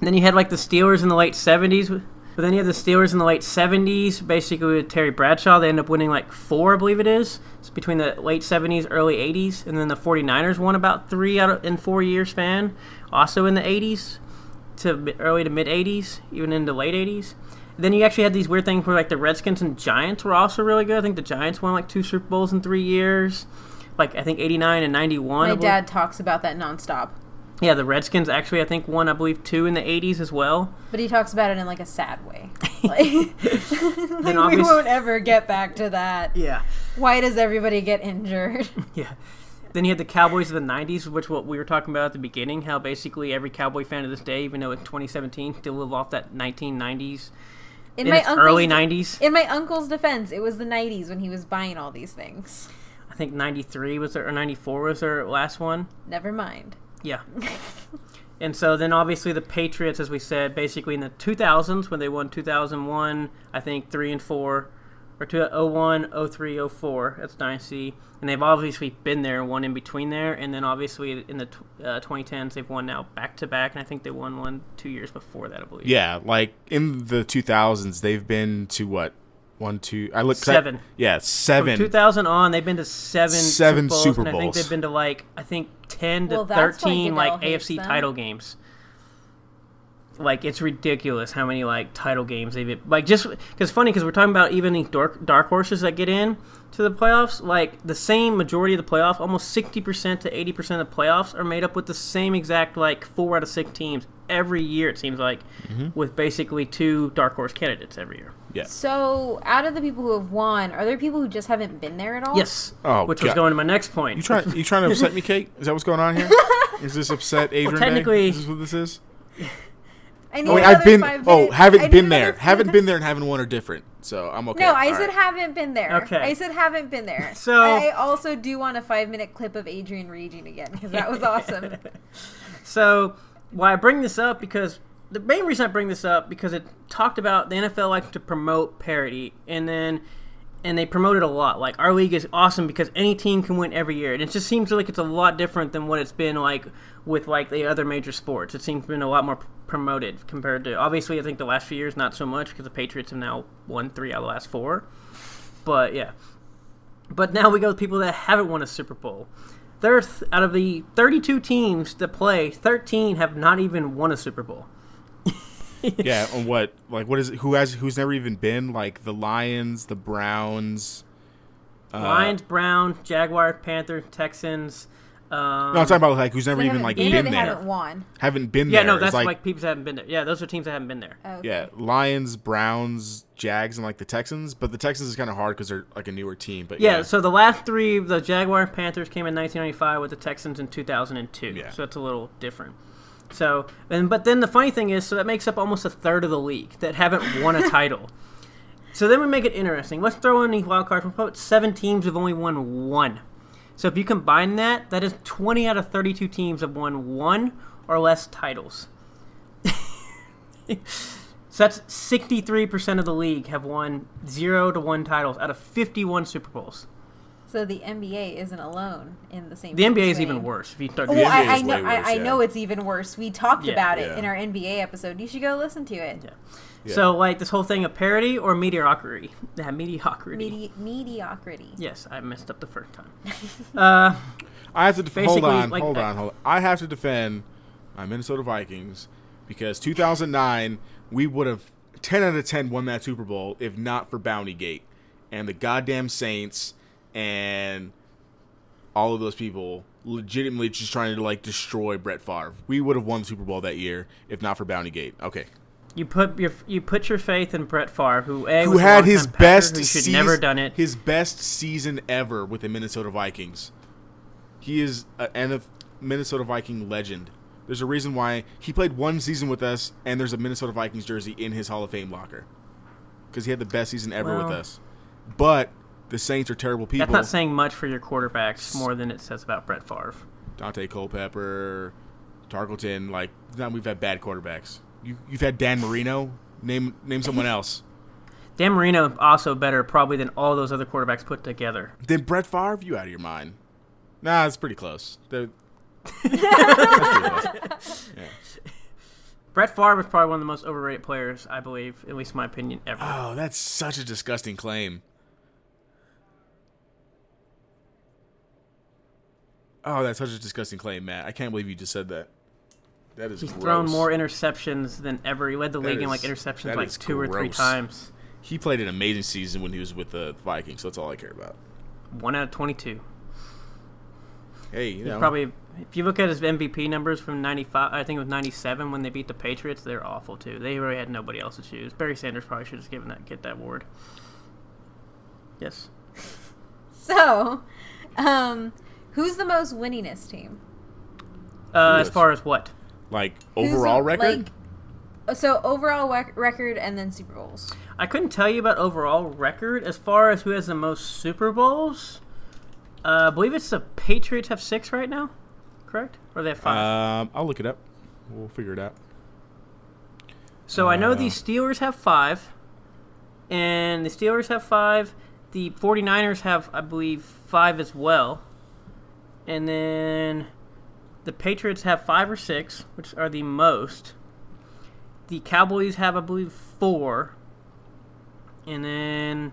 then you had like the Steelers in the late '70s, but then you had the Steelers in the late '70s, basically with Terry Bradshaw. They end up winning like four, I believe it is. It's between the late '70s, early '80s, and then the 49ers won about three out of, in four year span, also in the '80s to early to mid '80s, even into late '80s. Then you actually had these weird things where like the Redskins and Giants were also really good. I think the Giants won like two Super Bowls in three years. Like I think '89 and '91. My dad talks about that nonstop, Yeah, the Redskins actually I think won I believe two in the '80s as well. but he talks about it in like a sad way. Like, like we won't ever get back to that. Yeah. Why does everybody get injured? Yeah. Then you had the Cowboys of the '90s, which what we were talking about at the beginning. How basically every Cowboy fan of this day, even though it's 2017, still live off that 1990s, In in my early '90s. in my uncle's defense, it was the '90s when he was buying all these things. I think '93 was their or '94 was their last one. Never mind. Yeah. and so then obviously the Patriots, as we said, basically in the 2000s when they won 2001, I think three and four, or two, 01, 03, 04. That's dynasty, and they've obviously been there, one in between there, and then obviously in the tw- uh, 2010s they've won now back to back, and I think they won one two years before that, I believe. Yeah, like in the 2000s, they've been to what? One, two. I look Seven. yeah, From seven. 2000 on, they've been to seven Seven Super Bowls, Super and I think they've been to like I think 10 to Well, 13 like AFC them. title games. Like it's ridiculous how many like title games they've like just because funny because we're talking about even the dark dark horses that get in to the playoffs like the same majority of the playoffs almost 60% to 80% of the playoffs are made up with the same exact like four out of six teams every year it seems like mm-hmm. with basically two dark horse candidates every year Yeah. So, out of the people who have won, are there people who just haven't been there at all? yes Oh, which was going to my next point You trying? You trying to upset me, Kate? Is that what's going on here? Is this upset Adrian? Day? technically- is this what this is? I Oh, wait, I've been. five Oh, haven't been there. Haven't been there and haven't won are different. So I'm okay. No, I All said right. haven't been there. Okay. I said haven't been there. So- I also do want a five minute clip of Adrian raging again because that was awesome. So why I bring this up because the main reason I bring this up because it talked about the NFL likes to promote parity and then and they promote it a lot. Like our league is awesome because any team can win every year. And it just seems like it's a lot different than what it's been like with like the other major sports. It seems been a lot more promoted compared to obviously I think the last few years not so much because the Patriots have now won 3 out of the last 4. But yeah. But now we go with people that haven't won a Super Bowl. There's out of the 32 teams that play, 13 have not even won a Super Bowl. Yeah. On what? Like, what is? it? Who has? Who's never even been? Like the Lions, the Browns. Uh, Lions, Brown, Jaguar, Panther, Texans. Um, No, I'm talking about like who's never even like been, been there. haven't won. Haven't been yeah, there. Yeah, no, that's like, like, people that haven't been there. Yeah, those are teams that haven't been there. Okay. yeah, Lions, Browns, Jags, and like the Texans. But the Texans is kind of hard because they're like a newer team. But Yeah, yeah, so the last three, the Jaguar Panthers came in 1995 with the Texans in 2002. Yeah. So that's a little different. So, and but then the funny thing is, so that makes up almost a third of the league that haven't won a title. So then we make it interesting. Let's throw in the wild cards. We'll put seven teams have only won one. So if you combine that, that is 20 out of 32 teams have won one or less titles. so that's 63% of the league have won zero to one titles out of 51 Super Bowls. So the NBA isn't alone in the same. The NBA is swing. even worse. If you start, Oh, The I, NBA I is know. way worse, I, I yeah. know it's even worse. We talked Yeah. about it Yeah. in our NBA episode. You should go listen to it. Yeah. Yeah. So like this whole thing of parody or mediocrity. Yeah, mediocrity. Medi- mediocrity. yes, I messed up the first time. uh, I have to def- hold on, like, hold on, hold on. I have to defend my Minnesota Vikings because 2009 we would have 10 out of 10 won that Super Bowl if not for Bounty Gate and the goddamn Saints and all of those people legitimately just trying to like destroy Brett Favre. We would have won the Super Bowl that year if not for Bounty Gate. Okay. you put your you put your faith in Brett Favre, who a Who had his Packer, best who should season, never done it. His best season ever with the Minnesota Vikings. He is a Minnesota Viking legend. There's a reason why he played one season with us, and there's a Minnesota Vikings jersey in his Hall of Fame locker because he had the best season ever with us. But the Saints are terrible people. That's not saying much for your quarterbacks more than it says about Brett Favre. Dante Culpepper, Tarkenton. Like, now we've had bad quarterbacks. You, you've had Dan Marino. Name name someone else. Dan Marino also better probably than all those other quarterbacks put together. Then Brett Favre, you out of your mind? Nah, it's pretty close. They're- pretty close. Yeah. Brett Favre is probably one of the most overrated players, I believe, at least in my opinion, ever. Oh, that's such a disgusting claim. Oh, that's such a disgusting claim, Matt. I can't believe you just said that. That is He's gross. thrown more interceptions than ever. He led the That league in like interceptions like is two or three times. He played an amazing season when he was with the Vikings. So that's all I care about. One out of twenty-two. Hey, you know, Probably, if you look at his MVP numbers from '95, I think it was '97 when they beat the Patriots. They're awful too. They really had nobody else to choose. Barry Sanders probably should have given that get that award. Yes. So, um, who's the most winningest team? Uh, as far as what? like Who's overall record. like- uh, so overall rec- record and then Super Bowls. I couldn't tell you about overall record as far as who has the most Super Bowls. Uh, I believe it's the Patriots have six right now, correct? Or they have five? um, I'll look it up. We'll figure it out. so I know uh, the Steelers have five, and the Steelers have five. The 49ers have, I believe, five as well. And then the Patriots have five or six, which are the most. The Cowboys have, I believe, four. And then,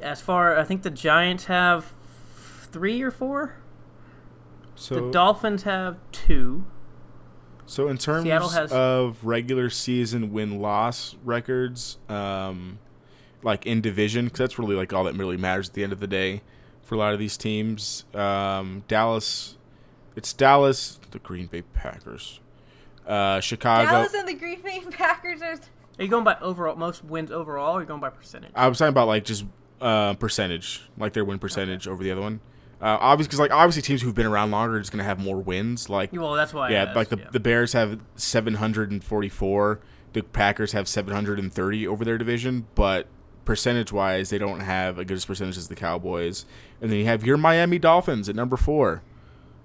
as far, I think the Giants have three or four. So The Dolphins have two. So in terms has- of regular season win loss records, um, like in division, because that's really like all that really matters at the end of the day for a lot of these teams. Um, Dallas, it's Dallas, the Green Bay Packers, uh, Chicago. Dallas and the Green Bay Packers are. Are you going by overall most wins overall, or are you going by percentage? I was talking about like just uh, percentage, like their win percentage over the other one. Uh, obviously, because like obviously teams who've been around longer are just gonna have more wins. Like well, that's why. Yeah, asked, like the yeah. the Bears have 744. The Packers have 730 over their division, but percentage wise, they don't have a good percentage as the Cowboys. And then you have your Miami Dolphins at number four,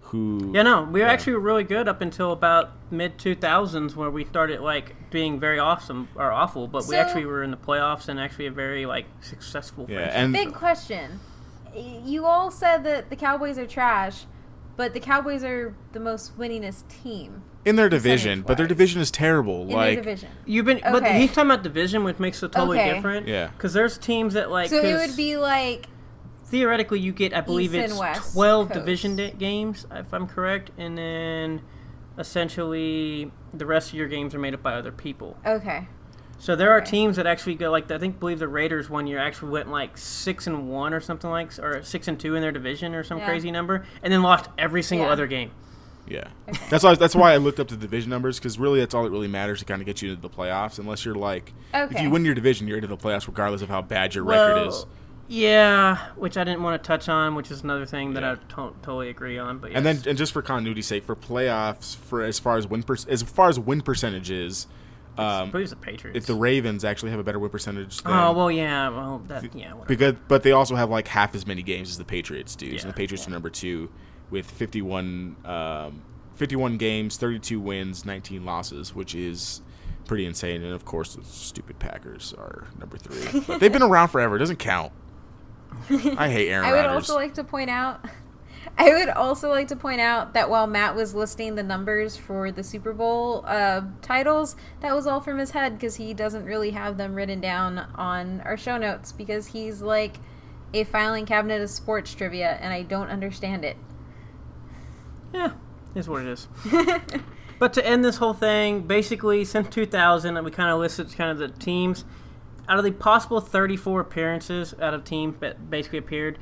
who Yeah, no, we were Yeah. actually really good up until about mid 2000s where we started like being very awesome or awful, but we actually were in the playoffs and actually a very like successful. yeah, franchise. and Big question. You all said that the Cowboys are trash, but the Cowboys are the most winningest team in their division, but their division is terrible. in like their division. You've been, but Okay. he's talking about division, which makes it totally Okay. different. Yeah. because there's teams that like. So it 'cause would be like theoretically you get, I believe East it's West 12 Coast. division da- games, if I'm correct, and then essentially the rest of your games are made up by other people. okay. So there are Okay. teams that actually go like I think believe the Raiders one year actually went like six and one or something like or six and two in their division or some Yeah. crazy number, and then lost every single Yeah. other game. Yeah, that's why that's why I looked up the division numbers because really that's all that really matters to kind of get you into the playoffs. Unless you're like, if you win your division, you're into the playoffs regardless of how bad your record is. Yeah, which I didn't want to touch on, which is another thing that Yeah. I to- totally agree on. But And then, and just for continuity's sake, for playoffs, for as far as win per- as far as win percentages, I um, believe it's the Patriots. if the Ravens actually have a better win percentage, than, oh well, yeah, well that yeah. Whatever. because but they also have like half as many games as the Patriots do. Yeah, so the Patriots yeah. are number two with 51, um, 51 games, 32 wins, 19 losses, which is pretty insane. And of course, the stupid Packers are number three. But they've been around forever. It doesn't count. I hate Aaron I would Rodgers. also like to point out I would also like to point out that while Matt was listing the numbers for the Super Bowl uh, titles, that was all from his head because he doesn't really have them written down on our show notes because he's like a filing cabinet of sports trivia and I don't understand it. Yeah, is what it is. but to end this whole thing, basically since 2000, we kind of listed kind of the teams. Out of the possible 34 appearances out of teams that basically appeared,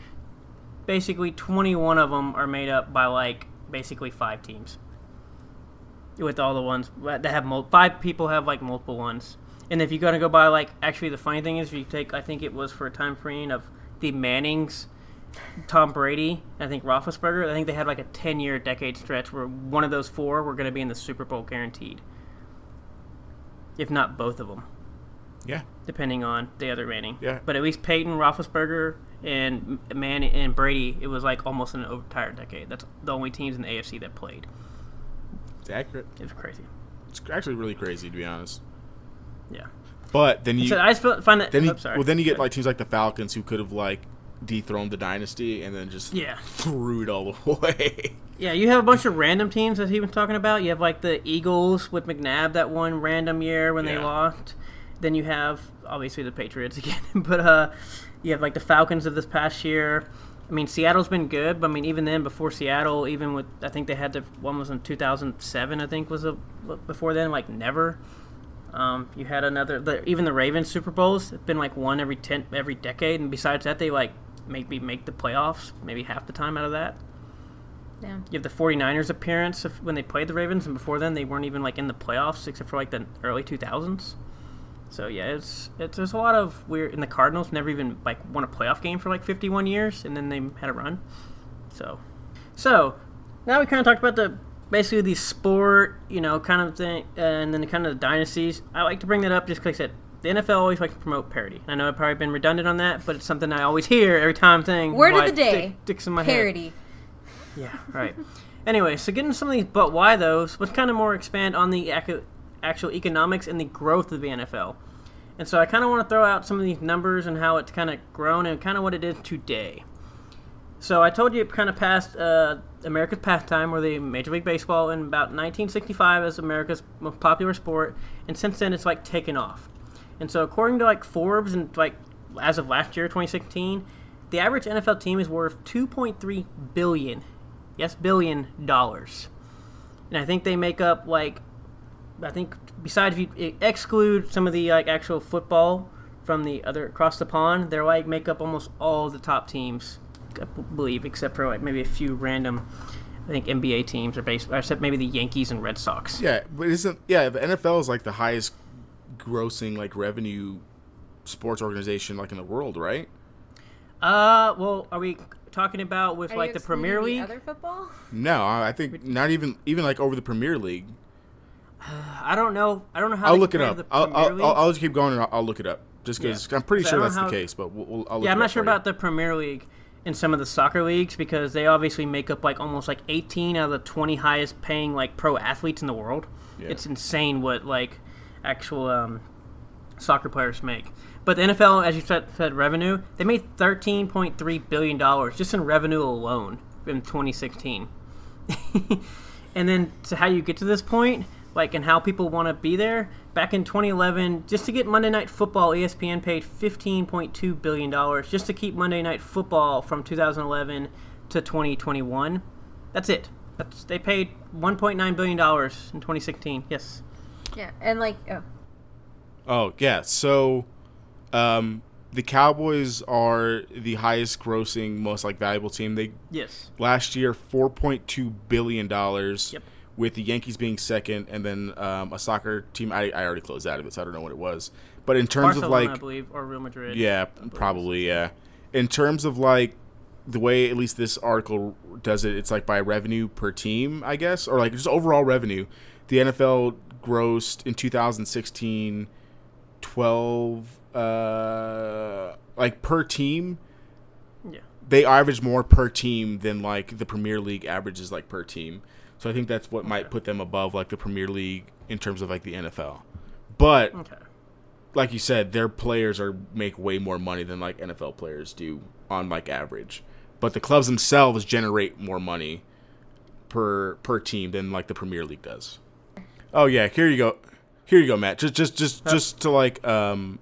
basically 21 of them are made up by like basically five teams. With all the ones that have mul- five people have like multiple ones, and if you're gonna go by like actually the funny thing is if you take I think it was for a time frame of the Mannings Tom Brady, I think Roethlisberger. I think they had like a ten-year decade stretch where one of those four were going to be in the Super Bowl guaranteed, if not both of them, yeah, depending on the other Manning. Yeah. But at least Peyton, Roethlisberger, and Man and Brady, it was like almost an entire decade. That's the only teams in the AFC that played. it's accurate. It's crazy. It's actually really crazy to be honest. Yeah. But then you so I just find that. then you oh, sorry. well then you get like teams like the Falcons who could have like dethroned the dynasty and then just Yeah. threw it all away. Yeah, you have a bunch of random teams that he was talking about. You have like the Eagles with McNabb that one random year when they Yeah. lost. Then you have obviously the Patriots again, but uh, you have like the Falcons of this past year. I mean, Seattle's been good, but I mean, even then, before Seattle, even with I think they had the one was in 2007. I think was a before then, like never. Um, you had another, the, even the Ravens Super Bowls. It's been like one every ten every decade, and besides that, they like maybe make the playoffs, maybe half the time out of that. Yeah. You have the 49ers appearance of when they played the Ravens, and before then they weren't even like in the playoffs except for like the early 2000s. So yeah, it's it's there's a lot of weird. And the Cardinals never even like won a playoff game for like 51 years, and then they had a run. So, so now we kind of talked about the basically the sport, you know, kind of thing, and then the kind of the dynasties. I like to bring that up just because I said the NFL always likes to promote parody. I know I've probably been redundant on that, but it's something I always hear every time. Thing Word of the day. Dick, Dick's in my head. Parody. Yeah, right. anyway, so getting some of these, but why those? Let's kind of more expand on the ac- actual economics and the growth of the NFL. And so I kind of want to throw out some of these numbers and how it's kind of grown and kind of what it is today. So I told you it kind of passed uh, America's pastime, or the Major League Baseball, in about 1965 as America's most popular sport, and since then it's like taken off. And so according to like Forbes and like as of last year, 2016, the average NFL team is worth 2.3 billion, yes, billion dollars. And I think they make up like I think besides if you exclude some of the like actual football from the other across the pond, they're like make up almost all the top teams, I believe, except for like maybe a few random. I think NBA teams are based, except maybe the Yankees and Red Sox. Yeah, but isn't yeah the NFL is like the highest grossing like revenue sports organization like in the world, right? Uh, well, are we talking about with Are like the Premier League? the other football? No, I I think not even even like over the Premier League. I don't know. I don't know how. I'll look it up. I'll, I'll, I'll, I'll just keep going and I'll, I'll look it up just because I'm pretty So sure that's know the case. But we'll, we'll, I'll look yeah, it I'm up not sure for you. about the Premier League and some of the soccer leagues because they obviously make up like almost like 18 out of the 20 highest paying like pro athletes in the world. Yeah. It's insane what like actual um, soccer players make. But the NFL, as you said, said revenue, they made 13.3 billion dollars just in revenue alone in 2016. and then to how you get to this point, like and how people want to be there. Back in 2011, just to get Monday Night Football, ESPN paid 15.2 billion dollars just to keep Monday Night Football from 2011 to 2021. That's it. That's, they paid 1.9 billion dollars in 2016. Yes. Yeah, and like, oh, Oh yeah, so um, the Cowboys are the highest grossing, most like valuable team. They Yes. last year four point two billion dollars. Yep. With the Yankees being second, and then um, a soccer team. I, I already closed out of it, so I don't know what it was. But in terms Barcelona, of I like, believe, or Real Madrid. yeah, probably yeah. In terms of like the way at least this article does it, it's like by revenue per team, I guess, or like just overall revenue. The NFL grossed in 2016 12 uh like per team Yeah. they average more per team than like the Premier League averages like per team. So I think that's what might put them above like the Premier League in terms of like the NFL. But Okay. like you said, their players are make way more money than like NFL players do on like average. But the clubs themselves generate more money per per team than like the Premier League does. Oh yeah, here you go. Here you go, Matt. Just just just just to like um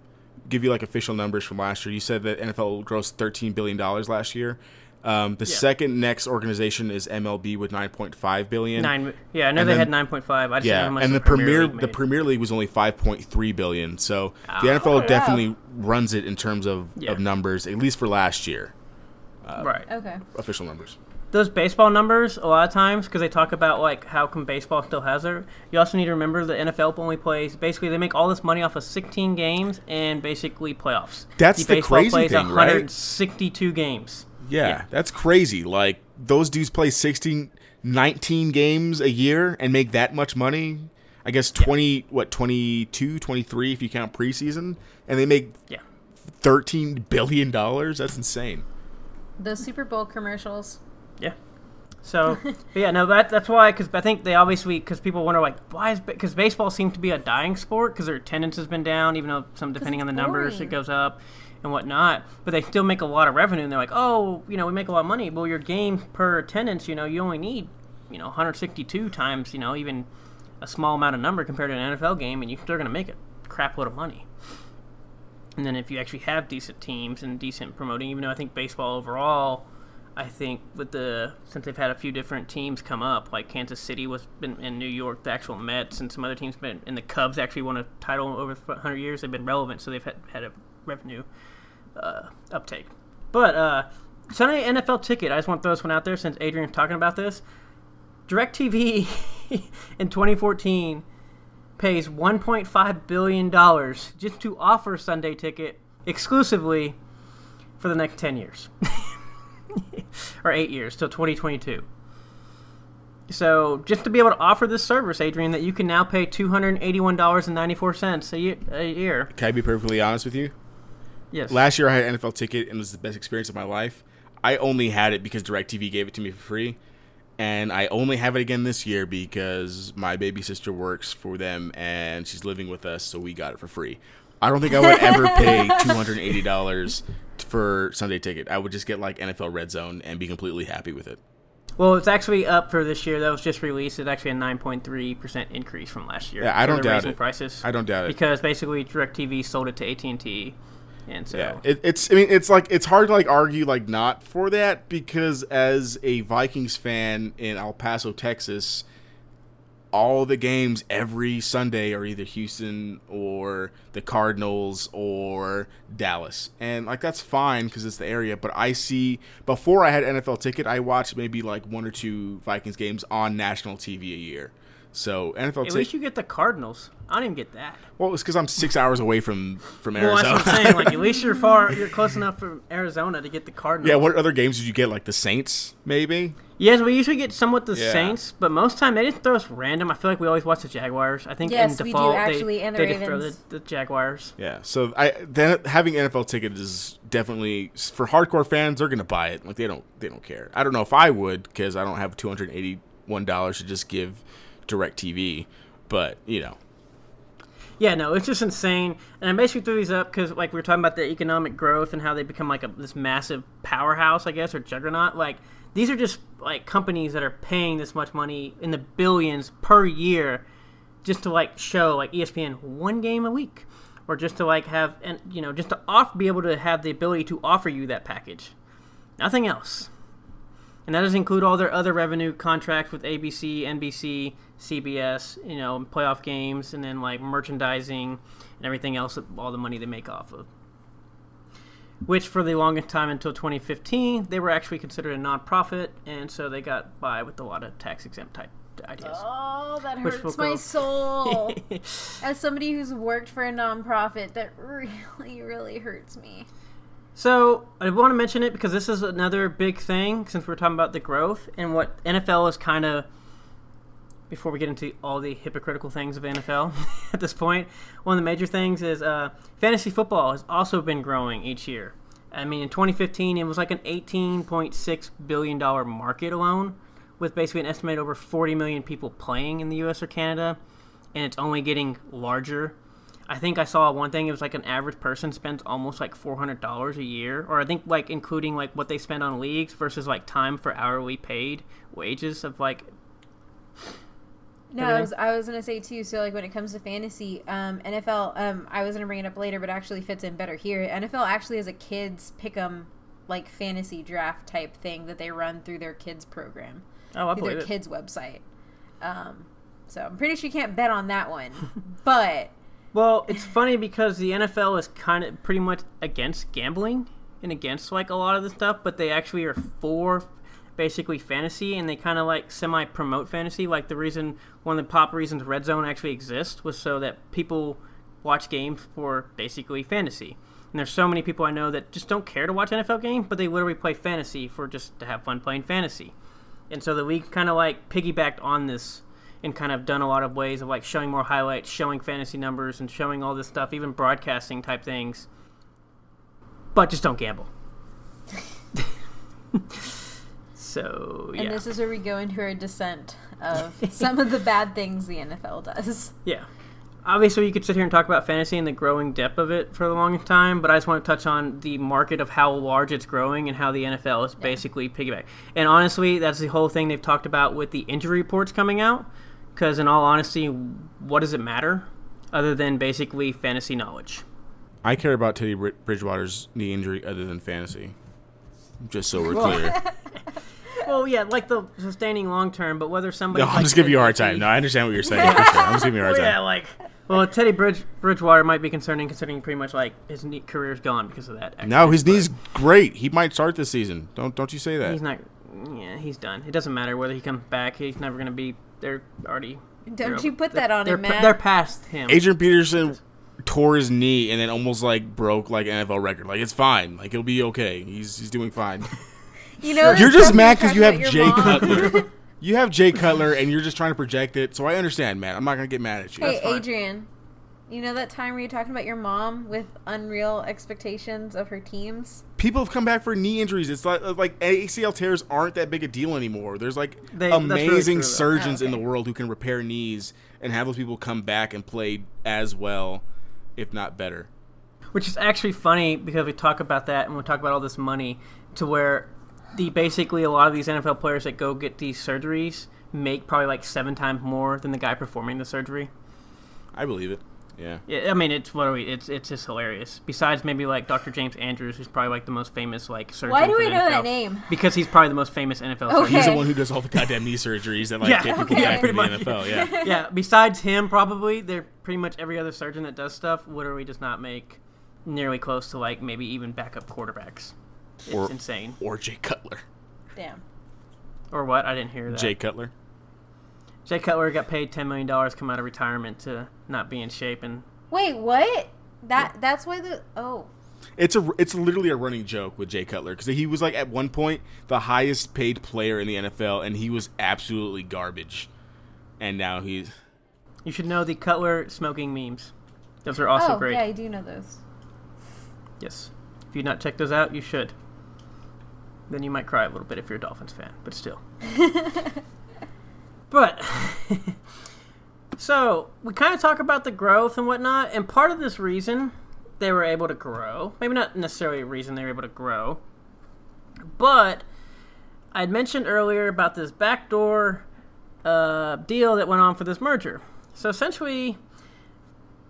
give you like official numbers from last year. You said that NFL grossed 13 billion dollars last year. Um, the Yeah. second next organization is MLB with 9.5 billion. Nine. Yeah, I know And they then- had 9.5. I just don't know Yeah, how much and the, Premier Premier the. Premier League was only 5.3 billion. So the Oh, NFL yeah. definitely runs it in terms of, Yeah. of numbers, at least for last year, right. okay. official numbers. Those baseball numbers a lot of times because they talk about like how come baseball still has it. You also need to remember the NFL only plays basically they make all this money off of 16 games and basically playoffs. That's the baseball crazy plays thing, right? 162 games. Yeah, Yeah. that's crazy. Like those dudes play 16, 19 games a year and make that much money. I guess 20, what, 22, 23 if you count preseason. And they make Yeah. $13 billion. That's insane. The Super Bowl commercials. Yeah. So, but yeah, no, that that's why because I think they obviously because people wonder like why is because baseball seems to be a dying sport because their attendance has been down even though some depending on the it's numbers it goes up and whatnot, but they still make a lot of revenue and they're like oh you know we make a lot of money well your game per attendance you know you only need you know 162 times you know even a small amount of number compared to an NFL game and you they're gonna make a crap load of money. And then if you actually have decent teams and decent promoting, even though I think baseball overall, I think with the since they've had a few different teams come up, like Kansas City was been in New York, the actual Mets and some other teams been and the Cubs actually won a title over 100 years. They've been relevant, so they've had, had a revenue uh, uptake. But uh, Sunday NFL ticket, I just want to throw this one out there since Adrian's talking about this. DirecTV in 2014 pays 1.5 billion dollars just to offer Sunday ticket exclusively for the next 10 years or 8 years till 2022. So, just to be able to offer this service, Adrian, that you can now pay $281.94 a year, a year. Can I be perfectly honest with you? Yes. Last year I had an NFL ticket and it was the best experience of my life. I only had it because DirecTV gave it to me for free. And I only have it again this year because my baby sister works for them and she's living with us, so we got it for free. I don't think I would ever pay two hundred and eighty dollars for Sunday ticket. I would just get like NFL Red Zone and be completely happy with it. Well, it's actually up for this year. That was just released. It's actually a 9.3% increase from last year. Yeah, I don't doubt it. prices. I don't doubt it. because basically DirecTV sold it to AT&T. And so Yeah, it, it's. I mean, it's like it's hard to like argue like not for that because as a Vikings fan in El Paso, Texas, all the games every Sunday are either Houston or the Cardinals or Dallas. And like that's fine cuz it's the area, but I see before I had NFL ticket, I watched maybe like one or two Vikings games on national TV a year. So NFL At ticket. least you get the Cardinals. I don't even get that. Well, it's because I'm six hours away from from Well, Arizona. that's what I'm saying. Like, at least you're far, you're close enough from Arizona to get the Cardinals. yeah. What other games did you get? Like the Saints, maybe. Yes, we usually get somewhat the Yeah. Saints, but most time they just throw us random. I feel like we always watch the Jaguars. I think Yes, in we do, default actually, they, and the they just throw the, the Jaguars. Yeah. So I then having NFL ticket is definitely for hardcore fans. They're gonna buy it. Like they don't they don't care. I don't know if I would because I don't have two hundred eighty one dollars to just give Direct TV. But you know, Yeah, no, it's just insane. And I basically threw these up because, like, we were talking about the economic growth and how they become like a, this massive powerhouse, I guess, or juggernaut. Like, these are just like companies that are paying this much money in the billions per year just to like show like ESPN one game a week, or just to like have and you know just to off be able to have the ability to offer you that package. Nothing else. And that doesn't include all their other revenue contracts with ABC, NBC, CBS, you know, playoff games, and then like merchandising and everything else, all the money they make off of. Which, for the longest time until 2015, they were actually considered a nonprofit, and so they got by with a lot of tax exempt type ideas. Oh, that hurts will my go- soul. As somebody who's worked for a nonprofit, that really, really hurts me. So I want to mention it because this is another big thing since we're talking about the growth and what NFL is kind of. Before we get into all the hypocritical things of NFL at this point, one of the major things is uh, fantasy football has also been growing each year. I mean, in 2015, it was like an 18.6 billion dollar market alone, with basically an estimated over 40 million people playing in the U.S. or Canada, and it's only getting larger. I think I saw one thing. It was like an average person spends almost like four hundred dollars a year, or I think like including like what they spend on leagues versus like time for hourly paid wages of like No, I was I was gonna say too. So like when it comes to fantasy, um, NFL, um, I was gonna bring it up later, but actually fits in better here. NFL actually has a kids pick'em like fantasy draft type thing that they run through their kids program, oh I through believe their it. kids website. Um, so I'm pretty sure you can't bet on that one, but Well, it's funny because the NFL is kind of pretty much against gambling and against like a lot of the stuff, but they actually are for basically fantasy and they kind of like semi promote fantasy. Like the reason, one of the pop reasons Red Zone actually exists was so that people watch games for basically fantasy. And there's so many people I know that just don't care to watch NFL games, but they literally play fantasy for just to have fun playing fantasy. And so the league kind of like piggybacked on this and kind of done a lot of ways of like showing more highlights, showing fantasy numbers, and showing all this stuff, even broadcasting type things. But just don't gamble. so yeah. and this is where we go into our descent of some of the bad things the NFL does. yeah. Obviously, you could sit here and talk about fantasy and the growing depth of it for the longest time, but I just want to touch on the market of how large it's growing and how the NFL is basically piggyback. And honestly, that's the whole thing they've talked about with the injury reports coming out. Because in all honesty, what does it matter other than basically fantasy knowledge? I care about Teddy Bridgewater's knee injury other than fantasy. Just so we're clear. Well, yeah, like the sustaining long term, but whether somebody No, I'm just giving you a hard time. No, I understand what you're saying. For sure. I'm just giving you a hard Well, yeah, like well, Teddy Bridge Bridgewater might be concerning, considering pretty much like his knee, career's gone because of that. accident, No, his knee's great. He might start this season. Don't don't you say that. He's not. Yeah, he's done. It doesn't matter whether he comes back. He's never going to be. They're already. Don't they're- you put that on they're, him, pa- Matt. They're past him. Adrian Peterson tore his knee and then almost like broke like NFL record. Like it's fine. Like it'll be okay. He's he's doing fine. You know, You're just mad because you have Jay mom? Cutler. You have Jay Cutler and you're just trying to project it. So I understand, man. I'm not gonna get mad at you. Hey. Adrian. You know that time where you're talking about your mom with unreal expectations of her teams? People have come back for knee injuries. It's like like ACL tears aren't that big a deal anymore. There's like They- that's really amazing true, surgeons Oh, in the world who can repair knees and have those people come back and play as well, if not better. which is actually funny because we talk about that and we talk about all this money to where the basically a lot of these NFL players that go get these surgeries make probably like seven times more than the guy performing the surgery. I believe it. Yeah. Yeah, I mean, it's what are we? It's it's just hilarious. Besides, maybe like Dr. James Andrews, who's probably like the most famous like surgeon. Why do we the know that name? Because he's probably the most famous NFL Okay. surgeon. He's the one who does all the goddamn knee surgeries that like Yeah. get people Okay. back Pretty into the much. NFL. Yeah. yeah, besides him, probably they're pretty much every other surgeon that does stuff. Literally does not make nearly close to like maybe even backup quarterbacks. It's Or- insane. Or Jay Cutler. Damn. Or what? I didn't hear that. Jay Cutler. Jay Cutler got paid ten million dollars come out of retirement to not be in shape and Wait, what? That that's why the oh It's a it's literally a running joke with Jay Cutler because he was like at one point the highest paid player in the NFL and he was absolutely garbage, and now he's you should know the Cutler smoking memes. Those are also oh great. yeah, I do know those. Yes. If you've not checked those out, you should. Then you might cry a little bit if you're a Dolphins fan, but still. but so we kind of talk about the growth and whatnot, and part of this reason they were able to grow, maybe not necessarily a reason they were able to grow, but I had mentioned earlier about this backdoor uh, deal that went on for this merger. So essentially,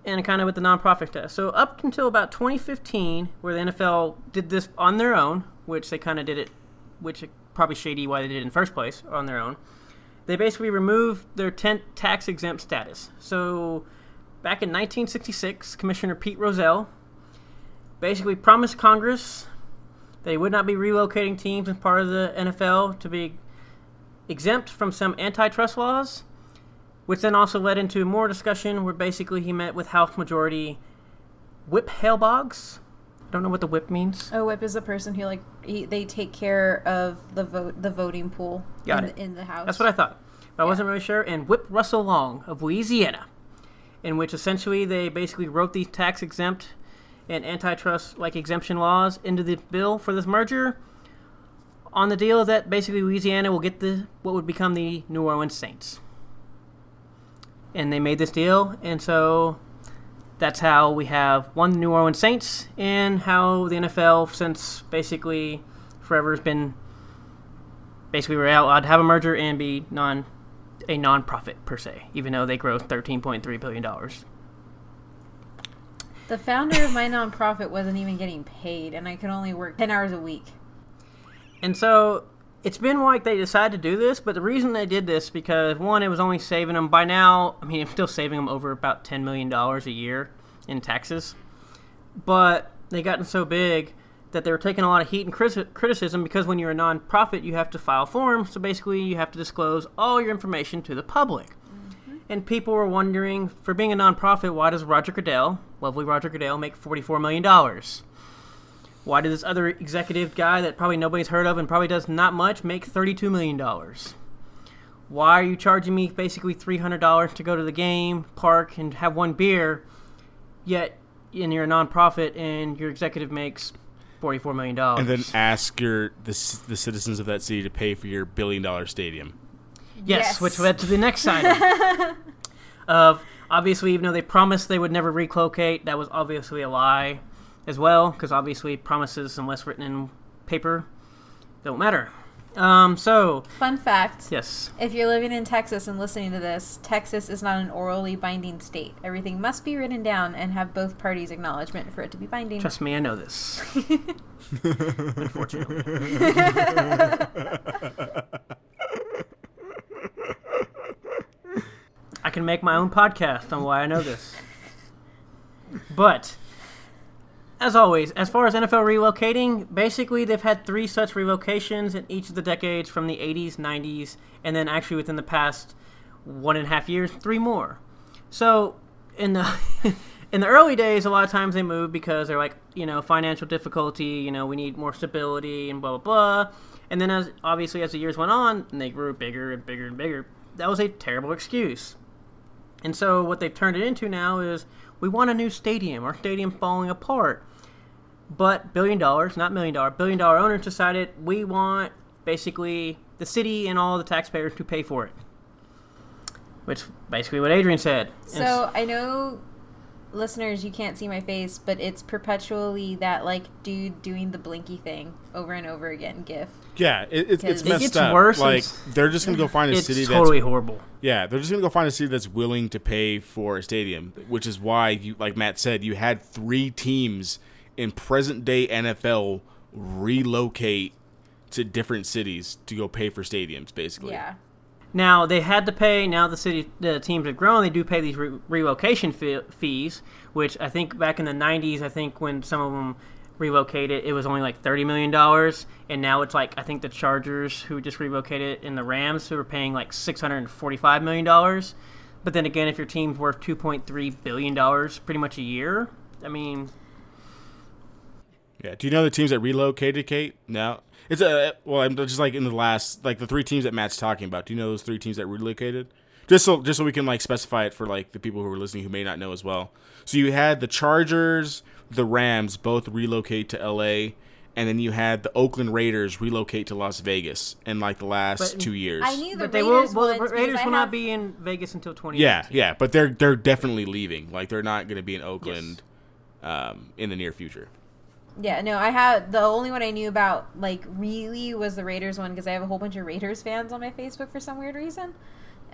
and kind of with the nonprofit test. So up until about 2015, where the NFL did this on their own, which they kind of did it, which probably shady why they did it in the first place on their own. They basically removed their ten- tax exempt status. So back in 1966, Commissioner Pete Rozelle basically promised Congress they would not be relocating teams as part of the NFL to be exempt from some antitrust laws which then also led into more discussion where basically he met with House Majority Whip Hale Boggs. I don't know what the whip means. A whip is the person who like he, they take care of the vote the voting pool Got in, it. The, in the house. That's what I thought. But I wasn't really sure. And Whip Russell Long of Louisiana, in which essentially they basically wrote these tax exempt and antitrust like exemption laws into the bill for this merger on the deal that basically Louisiana will get the what would become the New Orleans Saints. And they made this deal, and so that's how we have one the New Orleans Saints and how the NFL since basically forever has been basically we're allowed to have a merger and be non a non-profit per se, even though they grow thirteen point three billion dollars. The founder of my nonprofit wasn't even getting paid, and I could only work ten hours a week. And so it's been like they decided to do this, but the reason they did this because one, it was only saving them by now. I mean, it's still saving them over about ten million dollars a year in taxes, but they gotten so big that they were taking a lot of heat and criticism because when you're a nonprofit, you have to file forms. So basically, you have to disclose all your information to the public. Mm-hmm. And people were wondering, for being a nonprofit, why does Roger Goodell, lovely Roger Goodell, make $44 million? Why did this other executive guy that probably nobody's heard of and probably does not much make $32 million? Why are you charging me basically $300 to go to the game, park, and have one beer, yet and you're a nonprofit and your executive makes $44 million? And then ask your the, the citizens of that city to pay for your billion dollar stadium. Yes, Yes. which led to the next item of obviously, even though they promised they would never relocate, that was obviously a lie as well, because obviously promises, unless written in paper, don't matter. Um, so Fun fact: yes, If you're living in Texas and listening to this, Texas is not an orally binding state. Everything must be written down and have both parties' acknowledgement for it to be binding. trust me, I know this. Unfortunately, I can make my own podcast on why I know this. But as always, as far as NFL relocating, basically they've had three such relocations in each of the decades from the 80s, 90s, and then actually within the past one and a half years, three more. So in the in the early days, a lot of times they move because they're like, you know, financial difficulty. You know, we need more stability and blah blah blah. And then as obviously as the years went on, and they grew bigger and bigger and bigger, that was a terrible excuse. And so what they've turned it into now is we want a new stadium. Our stadium falling apart. But billion dollars, not million dollar, billion dollar owners decided we want basically the city and all the taxpayers to pay for it. Which basically what Adrian said. So I know, listeners, you can't see my face, but it's perpetually that like dude doing the blinky thing over and over again. GIF. Yeah, it, it's it's It messed gets up. worse Like they're just gonna go find a city. It's city totally that's horrible. yeah, they're just gonna go find a city that's willing to pay for a stadium, which is why you like Matt said you had three teams in present day NFL relocate to different cities to go pay for stadiums, basically. Yeah. Now they had to pay. Now the city, the teams have grown. They do pay these re- relocation fe- fees, which I think back in the '90s, I think when some of them relocated, it was only like thirty million dollars, and now it's like I think the Chargers who just relocated and the Rams who are paying like six hundred and forty-five million dollars. But then again, if your team's worth two point three billion dollars, pretty much a year, I mean, Yeah. Do you know the teams that relocated, Kate? No. It's a well. I'm just like in the last like the three teams that Matt's talking about. Do you know those three teams that relocated? Just so just so we can like specify it for like the people who are listening who may not know as well. So you had the Chargers, the Rams both relocate to L.A. And then you had the Oakland Raiders relocate to Las Vegas in like the last But- two years. I knew the but they will. Raiders Well, the Raiders will have- not be in Vegas until twenty. yeah, yeah, but they're they're definitely leaving. Like they're not going to be in Oakland um, in the near future. Yeah, no, I had the only one I knew about like really was the Raiders one because I have a whole bunch of Raiders fans on my Facebook for some weird reason,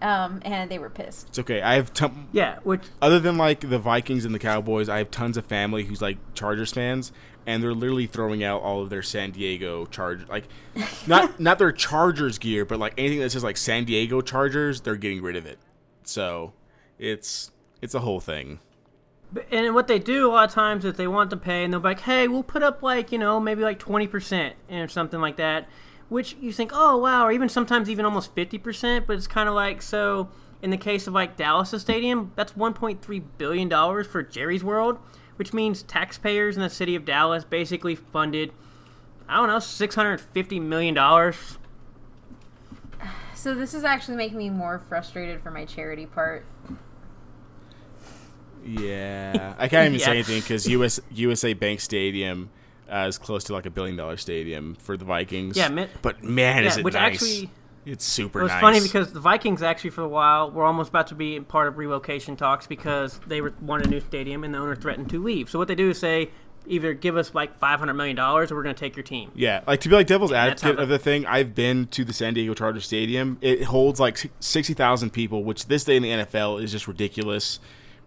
um, and they were pissed. It's okay. I have ton- Yeah, which other than like the Vikings and the Cowboys, I have tons of family who's like Chargers fans, and they're literally throwing out all of their San Diego Chargers, like not not their Chargers gear, but like anything that says like San Diego Chargers, they're getting rid of it. So it's it's a whole thing. And what they do a lot of times is they want to pay, and they'll be like, "Hey, we'll put up like you know maybe like twenty percent or something like that," which you think, "Oh wow," or even sometimes even almost fifty percent. But it's kind of like so. In the case of like Dallas Stadium, that's one point three billion dollars for Jerry's World, which means taxpayers in the city of Dallas basically funded, I don't know, six hundred fifty million dollars. So this is actually making me more frustrated for my charity part. Yeah, I can't even say anything because US USA Bank Stadium uh, is close to like a billion dollar stadium for the Vikings. Yeah, mi- but man, is it which nice. actually it's super It was nice. funny because the Vikings actually for a while were almost about to be part of relocation talks because they were, wanted a new stadium and the owner threatened to leave. So what they do is say either give us like five hundred million dollars or we're going to take your team. Yeah, like to be like devil's that's advocate the- of the thing. I've been to the San Diego Charger Stadium. It holds like sixty thousand people, which this day in the NFL is just ridiculous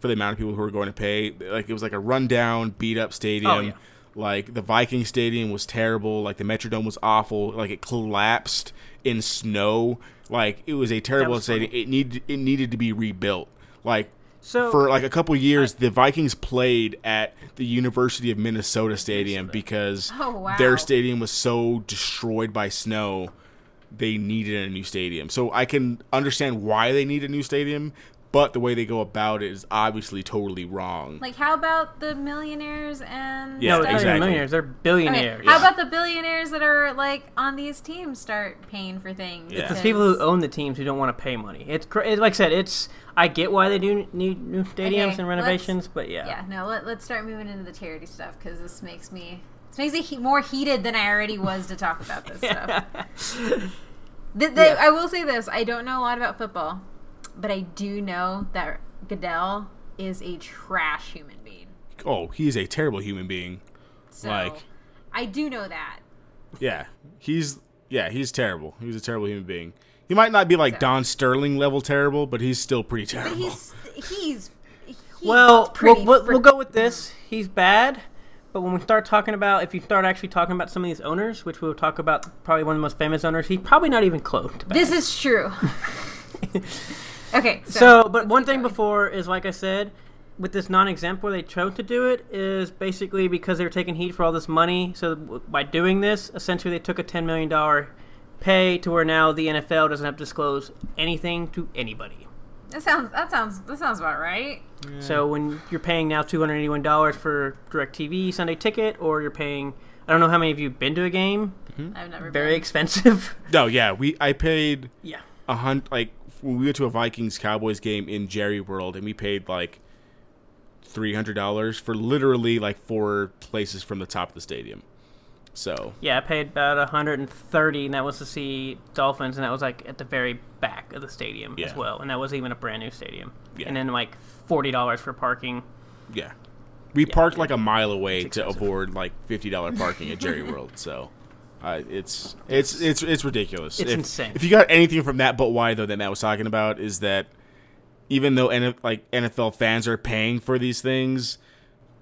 for the amount of people who were going to pay. Like it was like a rundown, beat up stadium. Oh, yeah. Like the Viking Stadium was terrible. Like the Metrodome was awful. Like it collapsed in snow. Like it was a terrible was stadium. funny. It needed it needed to be rebuilt. Like So for like a couple years, the Vikings played at the University of Minnesota Stadium because Oh, wow. their stadium was so destroyed by snow. They needed a new stadium. So I can understand why they need a new stadium, but the way they go about it is obviously totally wrong. Like, how about the millionaires and Yeah, no, stuff? they're exactly. millionaires; they're Okay, billionaires. How about the billionaires that are like on these teams start paying for things? Yeah. It's people who own the teams who don't want to pay money. It's cra- it, like I said, it's I get why they do need new stadiums Okay, and renovations, but Yeah, yeah. no. Let, let's start moving into the charity stuff because this makes me this makes it he- more heated than I already was to talk about this stuff. The, the, Yeah. I will say this: I don't know a lot about football, but I do know that Goodell is a trash human being. oh, he's a terrible human being. So Like- I do know that. Yeah, he's yeah, he's terrible. He's a terrible human being. He might not be like So- Don Sterling level terrible, but he's still pretty But terrible. he's he's. he's Well, pretty we'll, we'll, we'll go with this. He's bad, but when we start talking about, if you start actually talking about some of these owners, which we'll talk about, probably one of the most famous owners, he's probably not even close to. This is true. okay, so, So, but one thing going. before is like I said, with this non-exempt where they chose to do it is basically because they were taking heat for all this money. So by doing this, essentially they took a ten million dollar pay to where now the NFL doesn't have to disclose anything to anybody. that sounds that sounds that sounds about right. So when you're paying now two hundred eighty-one dollars for DirecTV Sunday ticket, or you're paying, I don't know how many of you have been to a game. Mm-hmm. I've never Very been. expensive. no, yeah, we I paid yeah. a hunt like when we went to a Vikings Cowboys game in Jerry World and we paid like three hundred dollars for literally like four places from the top of the stadium. So Yeah, I paid about 130, and that was to see Dolphins, and that was like at the very back of the stadium as well, and that was even a brand new stadium. Yeah. And then like forty dollars for parking. Yeah, we Yeah, parked yeah. like a mile away to avoid like fifty dollar parking at Jerry World. So. Uh, it's it's it's it's ridiculous. It's if, insane. If you got anything from that, but why though that Matt was talking about is that even though N- like NFL fans are paying for these things,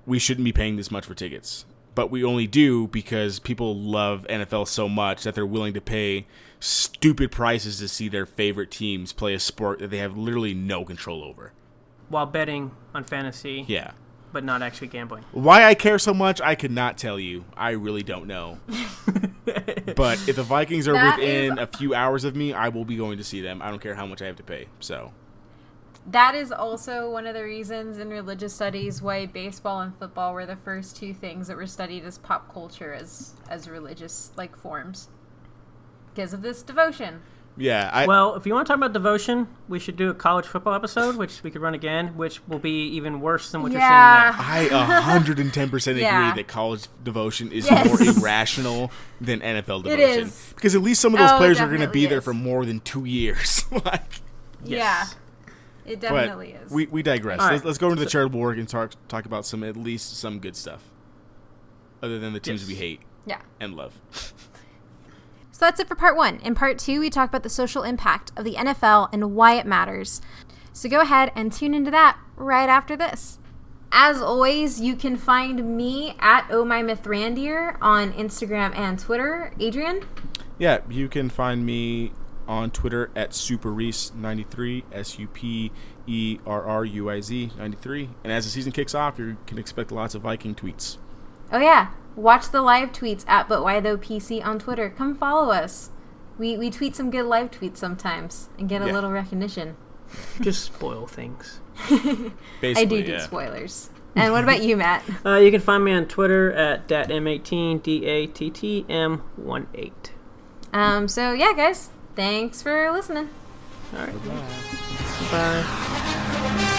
we shouldn't be paying this much for tickets. But we only do because people love NFL so much that they're willing to pay stupid prices to see their favorite teams play a sport that they have literally no control over. While betting on fantasy, Yeah. but not actually gambling. Why I care so much, I could not tell you. I really don't know. but if the Vikings are That within is- a few hours of me, I will be going to see them. I don't care how much I have to pay. So, That is also one of the reasons in religious studies why baseball and football were the first two things that were studied as pop culture as as religious like forms. Because of this devotion. Yeah, I Well, if you want to talk about devotion, we should do a college football episode, which we could run again, which will be even worse than what Yeah. You're saying now. I 110% agree Yeah. that college devotion is Yes. more irrational than NFL devotion. is. Because at least some of those Oh, players are going to definitely be there for more than two years. like, you're Yeah. that. It but definitely is. we, we digress. All right. Let's, let's go into the So- charitable work and talk talk about some at least some good stuff, other than the teams Yes. we hate yeah. and love. So that's it for part one. In part two, we talk about the social impact of the NFL and why it matters. So go ahead and tune into that right after this. As always, you can find me at Oh My Myth Randier on Instagram and Twitter. Adrian? Yeah, you can find me on Twitter at superruiz93, S U P E R R U I Z 93. And as the season kicks off, you can expect lots of Viking tweets. Oh yeah, watch the live tweets at But Why Though PC on Twitter. Come follow us. We we tweet some good live tweets sometimes and get a Yeah. little recognition. Just spoil things. Basically, I do do yeah. spoilers. And what about you, Matt? Uh, you can find me on Twitter at datm18, D-A-T-T-M18. Um, so yeah, guys, thanks for listening. All right. Bye.